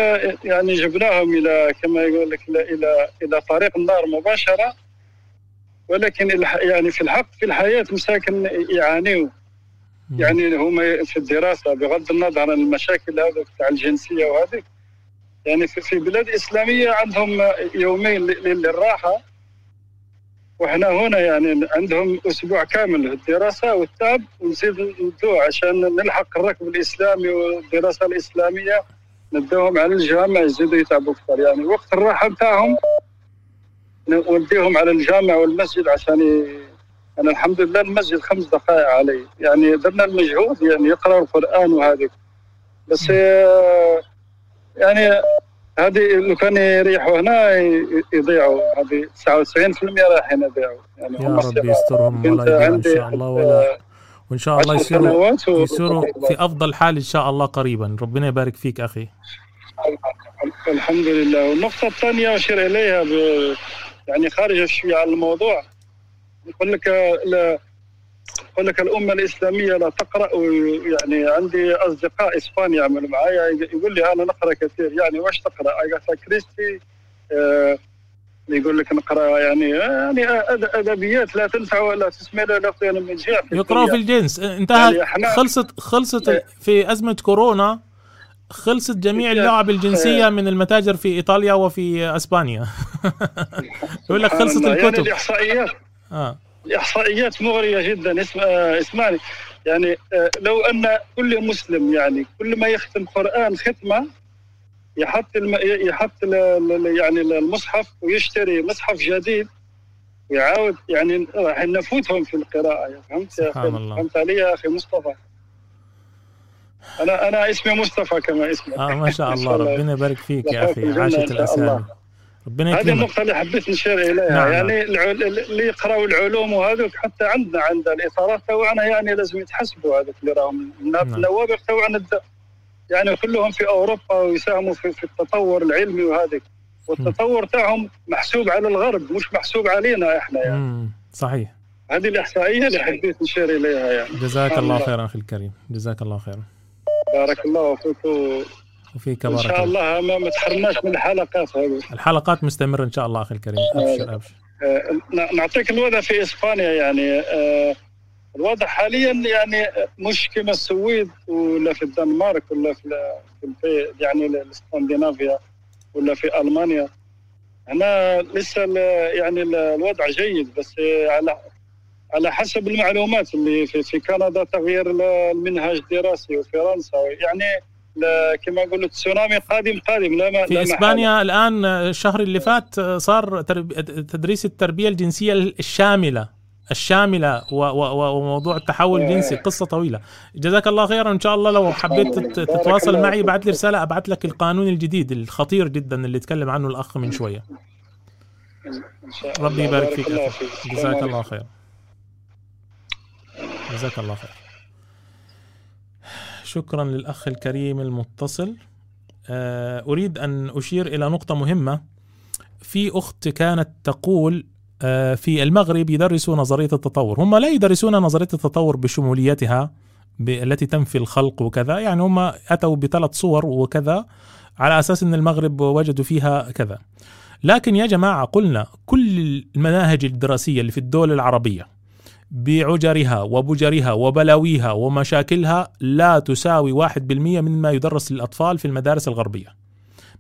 يعني جبناهم إلى كما يقول لك إلى إلى طريق النار مباشرة ولكن يعني في الحق في الحياة مساكن يعانيوا. يعني هم في الدراسة بغض النظر عن المشاكل هذه تاع الجنسية وهذه يعني في بلاد إسلامية عندهم يومين للراحة وإحنا هنا يعني عندهم أسبوع كامل الدراسة والتعب ونزيد ندوه عشان نلحق الركب الإسلامي والدراسة الإسلامية ندوهم على الجامع يزيدوا يتعبوا أكثر يعني وقت الراحة بتاعهم نوديهم على الجامع والمسجد عشان. أنا الحمد لله المسجد خمس دقائق علي. يعني درنا المجهود يعني يقرأوا القرآن وهذه. بس آه، يعني هذه لو كان يريحوا هنا يضيعوا. هذه 99% رايحين يضيعوا. يعني يا رب. يسترهم ولا إن شاء الله. ولا وإن شاء الله يصيروا يصيروا في أفضل حال إن شاء الله قريبا. ربنا يبارك فيك أخي. الحمد لله. والنقطة الثانية أشير إليها ب... يعني خارج شوية عن الموضوع. يقول لك لا يقول لك الأمة الإسلامية لا تقرأ يعني عندي أصدقاء إسبان يعملوا معايا يقول لي أنا نقرأ كثير يعني واش تقرأ؟ أجاثا كريستي آه يقول لك نقرأ يعني يعني أد- أدبيات لا تنفع ولا تسمع لا لا يعني من جهة في يقرأوا في. الجنس انتهى يعني خلصت خلصت إيه. في أزمة كورونا خلصت جميع يعني- اللعب الجنسية إيه. من المتاجر في إيطاليا وفي أسبانيا (laughs) يقول لك خلصت. يعني الكتب الإحصائيات آه. احصائيات مغرية جدا اسم آه، اسمعني. يعني آه، لو أن كل مسلم يعني كل ما يختم قرآن ختمة يحط الم... يحط ال... يعني المصحف ويشتري مصحف جديد ويعاود يعني راح نفوتهم في القراءة. يا فهمت يا سبحان أخي الله. فهمت علي يا أخي مصطفى؟ أنا أنا اسمي مصطفى كما اسمك. آه ما شاء (laughs) الله. ربنا يبارك فيك يا أخي عاشت الأسامي. ربنا هذه يكرمك. النقطة اللي حبيت نشير إليها. نعم، يعني العل... اللي يقرأوا العلوم وهذوك حتى عندنا عند الإطارات توعنا يعني لازم يتحسبوا هذوك اللي راهم. نعم. النوابغ توعنا. يعني كلهم في أوروبا ويساهموا في, في التطور العلمي وهذيك. والتطور تاعهم محسوب على الغرب مش محسوب علينا إحنا يعني. مم. صحيح. هذه الإحصائية اللي حبيت نشير إليها يعني. جزاك الله الله. خيرا أخي الكريم. جزاك الله خيرا. بارك الله فيك. و- وفيك بارك شاء الله. ما, ما تحرمناش من الحلقات هذه. الحلقات مستمرة إن شاء الله أخي الكريم. أبشر آه، ن- نعطيك الوضع في إسبانيا يعني. آه، الوضع حاليا يعني مش كما السويد ولا في الدنمارك ولا في في يعني الاسكندنافيا ولا في ألمانيا. هنا لسه يعني ال- الوضع جيد بس على على حسب المعلومات اللي في, في كندا تغيير ال- المنهج الدراسي وفرنسا. يعني كما قلت تسونامي قادم قادم لا ما لا في محالة. الآن الشهر اللي فات صار. تدريس الشاملة الشاملة و... و... وموضوع التحول الجنسي قصة طويلة جزاك الله خيرا إن شاء الله لو حبيت تت- تتواصل معي أبعث لي رسالة أبعث لك القانون الجديد الخطير جدا اللي تكلم عنه الأخ من شاء ربي. يبارك بارك فيك. جزاك الله خير جزاك الله خير شكرا للأخ الكريم المتصل. آه، أريد أن أشير إلى نقطة مهمة. في أخت كانت تقول آه، في المغرب يدرسوا نظرية التطور. هم لا يدرسون نظرية التطور بشموليتها التي تنفي الخلق وكذا. يعني هم أتوا بثلاث صور وكذا على أساس أن المغرب وجدوا فيها كذا. لكن يا جماعة قلنا كل المناهج الدراسية اللي في الدول العربية بعجرها وبجرها وبلاويها ومشاكلها لا تساوي واحد بالمية مما يدرس للأطفال في المدارس الغربية.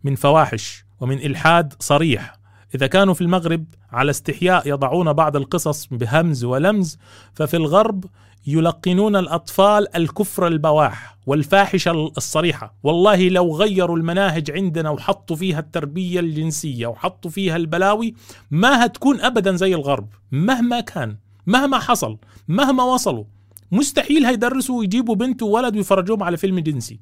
من فواحش ومن إلحاد صريح. إذا كانوا في المغرب على استحياء يضعون بعض القصص بهمز ولمز ففي الغرب يلقنون الأطفال الكفر البواح والفاحشة الصريحة. والله لو غيروا المناهج عندنا وحطوا فيها التربية الجنسية وحطوا فيها البلاوي ما هتكون أبدا زي الغرب مهما كان. مهما حصل مهما وصلوا مستحيل هيدرسوا ويجيبوا بنت وولد ويفرجوهم على فيلم جنسي.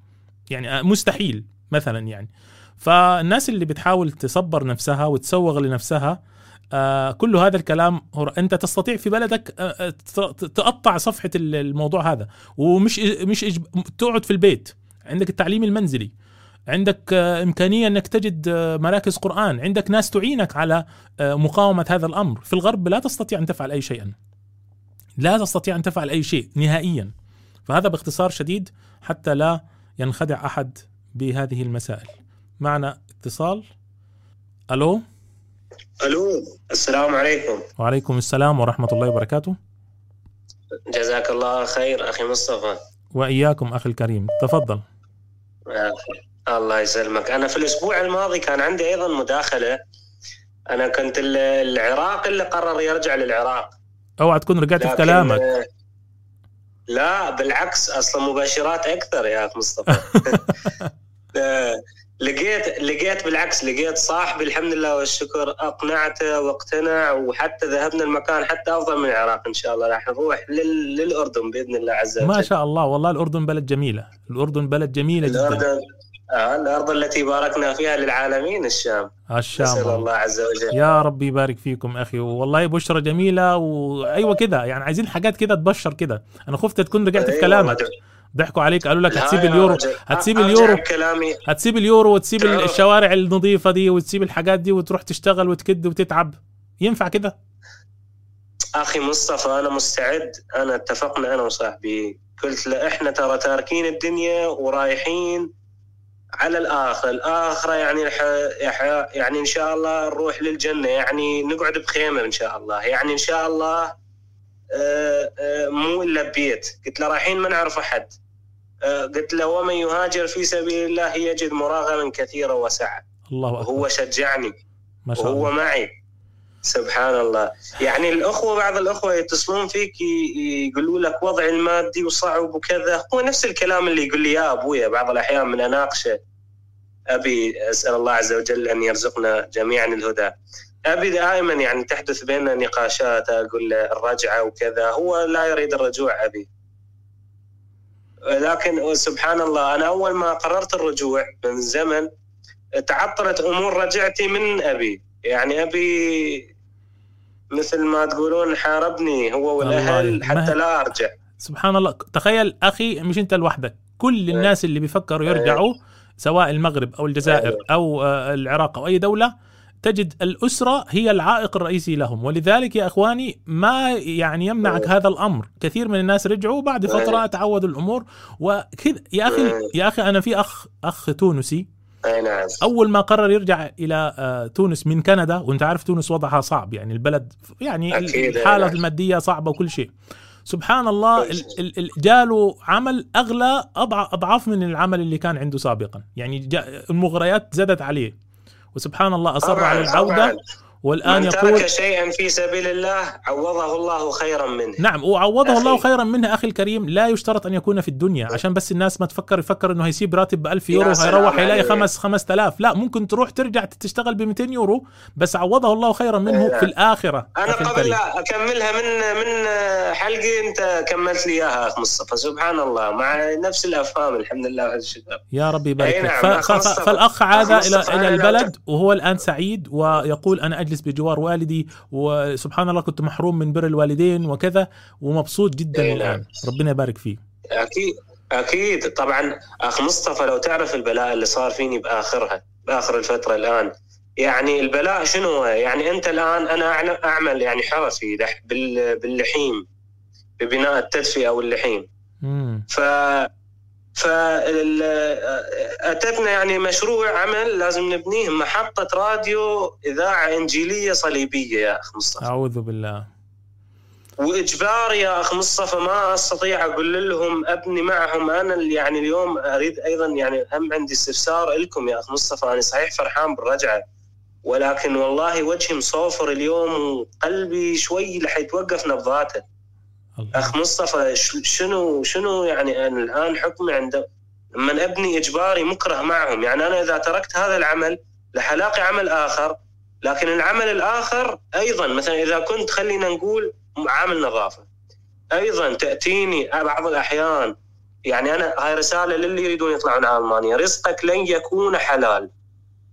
يعني آه، مستحيل مثلا يعني. فالناس اللي بتحاول تصبر نفسها وتسوغ لنفسها آه كل هذا الكلام هو أنت تستطيع في بلدك آه تقطع صفحة ال- الموضوع هذا. ومش مش. تقعد في البيت. عندك التعليم المنزلي. عندك إمكانية أنك تجد مراكز قرآن. عندك ناس تعينك على مقاومة هذا الأمر. في الغرب لا تستطيع أن تفعل أي شيئا. لا تستطيع أن تفعل أي شيء نهائيا. فهذا باختصار شديد حتى لا ينخدع أحد بهذه المسائل. معنا اتصال. ألو؟ ألو السلام عليكم. وعليكم السلام ورحمة الله وبركاته. جزاك الله خير أخي مصطفى. وإياكم أخي الكريم. تفضل. الله يسلمك. أنا في الأسبوع الماضي كان عندي أيضا مداخلة. أنا كنت ال- العراق اللي قرر يرجع للعراق. اوعى تكون رجعت في كلامك. لا بالعكس أصلا مباشرات أكثر يا أخي مصطفى. (laughs) (laughs) آه، لقيت لقيت بالعكس لقيت صاحبي الحمد لله والشكر أقنعته واقتنع وحتى ذهبنا المكان حتى أفضل من العراق إن شاء الله. راح نروح لل... للأردن بإذن الله عز وجل. ما شاء الله والله الأردن بلد جميلة. الأردن بلد جميلة جدا. الأردن آه الأرض التي باركنا فيها للعالمين الشام. الشام. نسأل. الله عز وجل. يا ربي يبارك فيكم أخي. والله بشرى جميلة وايوه كده يعني عايزين حاجات كده تبشر كده. أنا خفت تكون رجعت في أيوة كلامك. ضحكوا عليك قالوا لك هتسيب اليورو. هتسيب اليورو. هتسيب اليورو وتسيب الشوارع النظيفة دي وتسيب الحاجات دي وتروح تشتغل وتكد وتتعب. ينفع كده؟ أخي مصطفى أنا مستعد. أنا اتفقنا أنا وصاحبي. قلت له إحنا ترى تاركين الدنيا ورايحين على الآخرة الآخرة يعني. يح- يعني إن شاء الله نروح للجنة. يعني نقعد بخيمة إن شاء الله. يعني إن شاء الله آه، آه، مو إلا ببيت. قلت له رايحين ما نعرف أحد. آه، قلت له ومن يهاجر في سبيل الله يجد مراغما كثيرا وسعة. الله وهو اكبر شجعني. ما شاء وهو الله. معي. سبحان الله. يعني الأخوة بعض الأخوة يتصلون فيك يقولوا لك وضعي المادي وصعب وكذا. هو نفس الكلام اللي يقول لي يا أبويا بعض الأحيان من أناقشة. أبي أسأل الله عز وجل أن يرزقنا جميعا الهدى. أبي دائما يعني تحدث بيننا نقاشات أقول الرجعة وكذا. هو لا يريد الرجوع أبي. لكن سبحان الله أنا أول ما قررت الرجوع من زمن تعطلت أمور رجعتي من أبي. يعني أبي مثل ما تقولون حاربني هو والأهل حتى لا أرجع. سبحان الله. تخيل أخي مش أنت لوحدك. كل الناس اللي بيفكروا يرجعوا سواء المغرب أو الجزائر أيوة. أو آه، العراق أو أي دولة تجد الأسرة هي العائق الرئيسي لهم. ولذلك يا أخواني ما يعني يمنعك هذا الأمر. كثير من الناس رجعوا بعد فترة. تعودوا الأمور. وكذا يا أخي. يا أخي أنا في أخ أخ تونسي أي نعم. أول ما قرر يرجع إلى آه، تونس من كندا وأنت عارف تونس وضعها صعب يعني البلد يعني أكيد، الحاله نعم. المادية صعبة وكل شيء. سبحان الله ال- ال- ال- جاله عمل أغلى أضعاف من العمل اللي كان عنده سابقا. يعني المغريات زادت عليه. وسبحان الله أصر على العودة. والآن من يقول ترك شيئا في سبيل الله عوضه الله خيرا منه نعم وعوضه. الله خيرا منه أخي الكريم لا يشترط أن يكون في الدنيا عشان بس الناس ما تفكر يفكر إنه هيسيب راتب ب 1000 يا يورو هيروح يلاقي عليك. خمس 5000 لا ممكن تروح ترجع تشتغل ب 200 يورو بس عوضه الله خيرا منه إيه. في الآخرة أنا قبل الكريم. لا أكملها من من حلقه أنت كملت لي إياها اخ مصطفى سبحان الله مع نفس الأفهام الحمد لله والشكر يا رب يبارك نعم،. فالأخ عاد إلى إلى البلد وهو الآن سعيد ويقول أنا اجلس بجوار والدي وسبحان الله كنت محروم من بر الوالدين وكذا ومبسوط جدا أي الآن نعم. ربنا يبارك فيه أكيد أكيد طبعا أخ مصطفى لو تعرف البلاء اللي صار فيني بآخرها بآخر الفترة الآن يعني البلاء شنو؟ يعني أنت الآن أنا أعمل يعني حرفي لح- بال- باللحيم ببناء التدفئة واللحيم. ف ف أتتنا يعني مشروع عمل لازم نبنيه محطة راديو إذاعة إنجيلية صليبية يا أخ مصطفى. أعوذ بالله. وإجبار يا أخ مصطفى ما أستطيع أقول لهم أبني معهم. أنا اللي يعني اليوم أريد أيضا يعني هم عندي استفسار لكم يا أخ مصطفى أنا صحيح فرحان بالرجعة. ولكن والله وجهي مصوفر اليوم وقلبي شوي رح يتوقف نبضاته. أخ مصطفى شنو شنو يعني أنا الآن حكمي عند لما ابني إجباري مكره معهم. يعني أنا إذا تركت هذا العمل رح الاقي عمل آخر لكن العمل الآخر أيضا مثلا إذا كنت خلينا نقول عامل نظافة. أيضا تأتيني بعض الأحيان يعني أنا هاي رسالة للي يريدون يطلعون على ألمانيا. رزقك لن يكون حلال.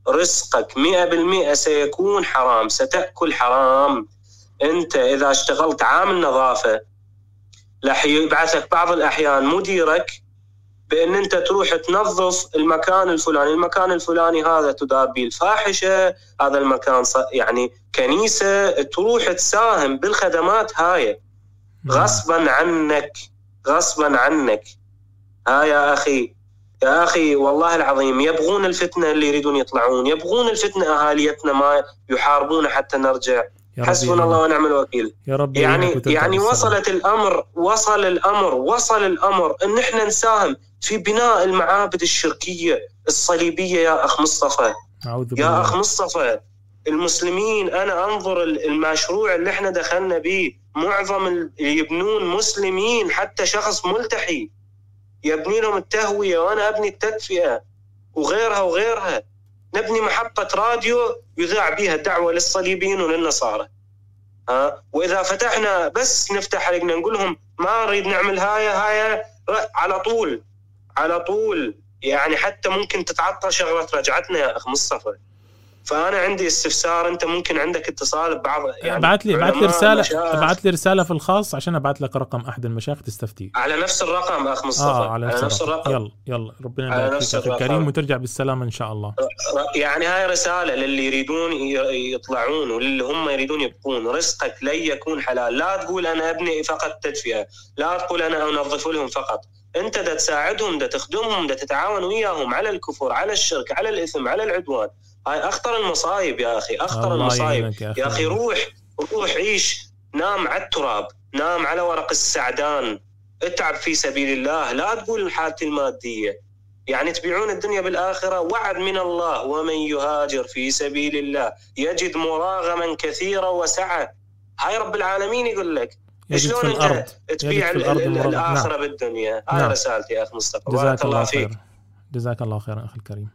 رزقك 100% سيكون حرام. ستأكل حرام. أنت إذا اشتغلت عامل نظافة راح يبعثك بعض الأحيان مديرك بأن أنت تروح تنظف المكان الفلاني، المكان الفلاني هذا تدار به الفاحشة، هذا المكان يعني كنيسة، تروح تساهم بالخدمات هاي. غصبا عنك. غصبا عنك. ها يا أخي. يا أخي والله العظيم يبغون الفتنة اللي يريدون يطلعون. يبغون الفتنة أهاليتنا ما يحاربون حتى نرجع. حسبنا الله ونعم الوكيل. يا رب يعني يعني وصلت الأمر وصل الأمر وصل الأمر إن إحنا نساهم في بناء المعابد الشركية الصليبية يا أخ مصطفى. أعوذ يا بالله. أخ مصطفى المسلمين أنا أنظر المشروع اللي إحنا دخلنا به معظم اللي يبنون مسلمين حتى شخص ملتحي. يبني لهم التهوية وأنا أبني التدفئة وغيرها وغيرها. نبني محطة راديو يذاع بها الدعوه للصليبيين وللنصارى. ها؟ وإذا فتحنا بس نفتح حلقنا نقول لهم ما نريد نعمل هاي هاي على طول. على طول. يعني حتى ممكن تتعطل شغله رجعتنا يا أخ مصطفى. فأنا عندي استفسار أنت ممكن عندك اتصال ببعض يعني ابعت لي ابعت لي رسالة. ابعت لي رسالة في الخاص عشان ابعت لك رقم أحد المشايخ تستفتي. على نفس الرقم أخ مصطفى. آه على نفس, نفس الرقم. يلا يلا ربنا على يبارك فيك أخي. الكريم وترجع بالسلامة إن شاء الله. يعني هاي رسالة للي يريدون يطلعون وللي هم يريدون يبقون. رزقك لن يكون حلال. لا تقول أنا أبني فقط تدفئة لا تقول أنا أنظف لهم فقط. أنت دا تساعدهم دا تخدمهم دا تتعاون وياهم على الكفر على الشرك على الإثم على العدوان. هاي أخطر المصايب يا أخي أخطر الله المصايب. يا أخي يا أخي روح روح عيش نام على التراب نام على ورق السعدان اتعب في سبيل الله لا تقول حالتي المادية. يعني تبيعون الدنيا بالآخرة وعد من الله ومن يهاجر في سبيل الله. يجد مراغما كثيرا وسعة هاي رب العالمين يقول لك. يجد شلون في أنت الأرض تبيع الأرض ال- ال- مرغما. الآخرة نعم. بالدنيا؟ هاي نعم. رسالتي يا أخ مصطفى. بارك جزاك الله الله فيك. خيرا. جزاك الله خيرا أخي الكريم.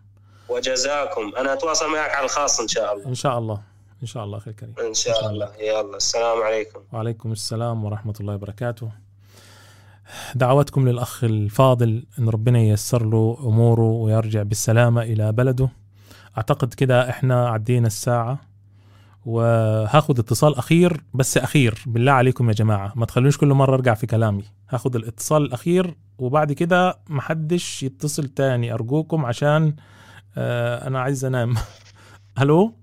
وجزاكم. أنا أتواصل معك على الخاص إن شاء الله. إن شاء الله. إن شاء الله أخي الكريم إن شاء الله. يلا السلام عليكم. وعليكم السلام ورحمة الله وبركاته. دعوتكم للأخ الفاضل أن ربنا ييسر له أموره ويرجع بالسلامة إلى بلده. أعتقد كده إحنا عدينا الساعة. وهاخد اتصال أخير بس أخير. بالله عليكم يا جماعة. ما تخلونيش كل مرة أرجع في كلامي. هاخد الاتصال الأخير وبعد كده محدش يتصل تاني. أرجوكم عشان آه أنا عايز أنام. (laughs) هلو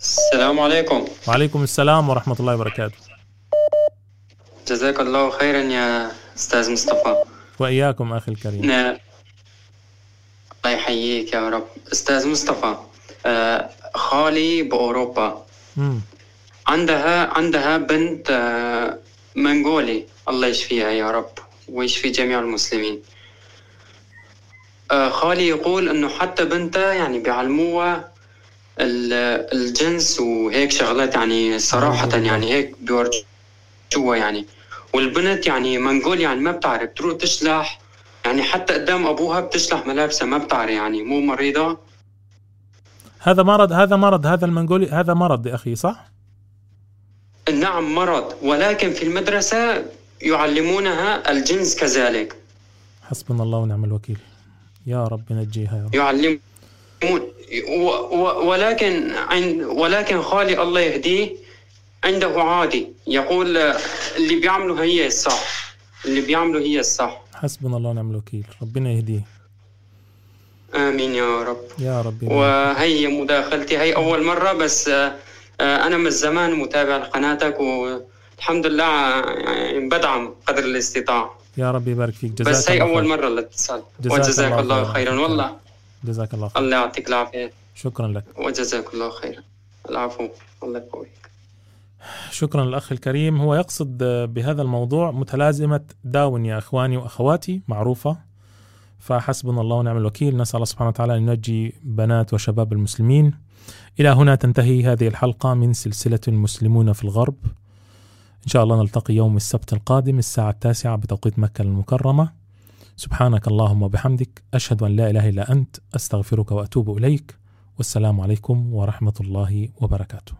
السلام عليكم. وعليكم السلام ورحمة الله وبركاته. جزاك الله خيرا يا أستاذ مصطفى. وإياكم أخي الكريم. الله يحييك يا رب. أستاذ مصطفى آه، خالي بأوروبا. مم. عندها عندها بنت آه، منغولي. الله يشفيها يا رب ويشفي جميع المسلمين. خالي يقول إنه حتى بنته يعني بيعلموها ال- الجنس وهيك شغلات يعني صراحة يعني هيك بيورجوها يعني. والبنت يعني منغول يعني ما بتعرف تروح تشلح يعني حتى قدام أبوها بتشلح ملابسها ما بتعرف يعني مو مريضة. هذا مرض هذا مرض هذا المنغولي هذا مرض يا أخي صح؟ نعم مرض. ولكن في المدرسة يعلمونها الجنس كذلك. حسبنا الله ونعم الوكيل. يا رب نجيها يا رب. يعلمون. ولكن عند ولكن خالي الله يهديه عنده عادي. يقول اللي بيعمله هي الصح. اللي بيعمله هي الصح. حسبنا الله ونعم الوكيل. ربنا يهديه. آمين يا رب. يا رب. وهي مداخلتي. هي أول مرة بس آه، أنا من زمان متابع لقناتك والحمد لله آه، يعني بدعم قدر الاستطاعة. يا رب يبارك فيك. جزاك بس هي الله أول. مرة الاتصال. جزاك وجزاك الله الله خيراً. والله. جزاك الله خير. الله يعطيك العافية. شكرا لك. وجزاك الله خيرا. العفو. الله يقويك. شكرا للأخ الكريم. هو يقصد بهذا الموضوع متلازمة داون يا أخواني وأخواتي معروفة. فحسبنا الله ونعم الوكيل. نسأل الله سبحانه وتعالى أن ينجي بنات وشباب المسلمين. إلى هنا تنتهي هذه الحلقة من سلسلة المسلمون في الغرب. إن شاء الله نلتقي يوم السبت القادم الساعة التاسعة بتوقيت مكة المكرمة. سبحانك اللهم وبحمدك أشهد أن لا إله إلا أنت أستغفرك وأتوب إليك. والسلام عليكم ورحمة الله وبركاته.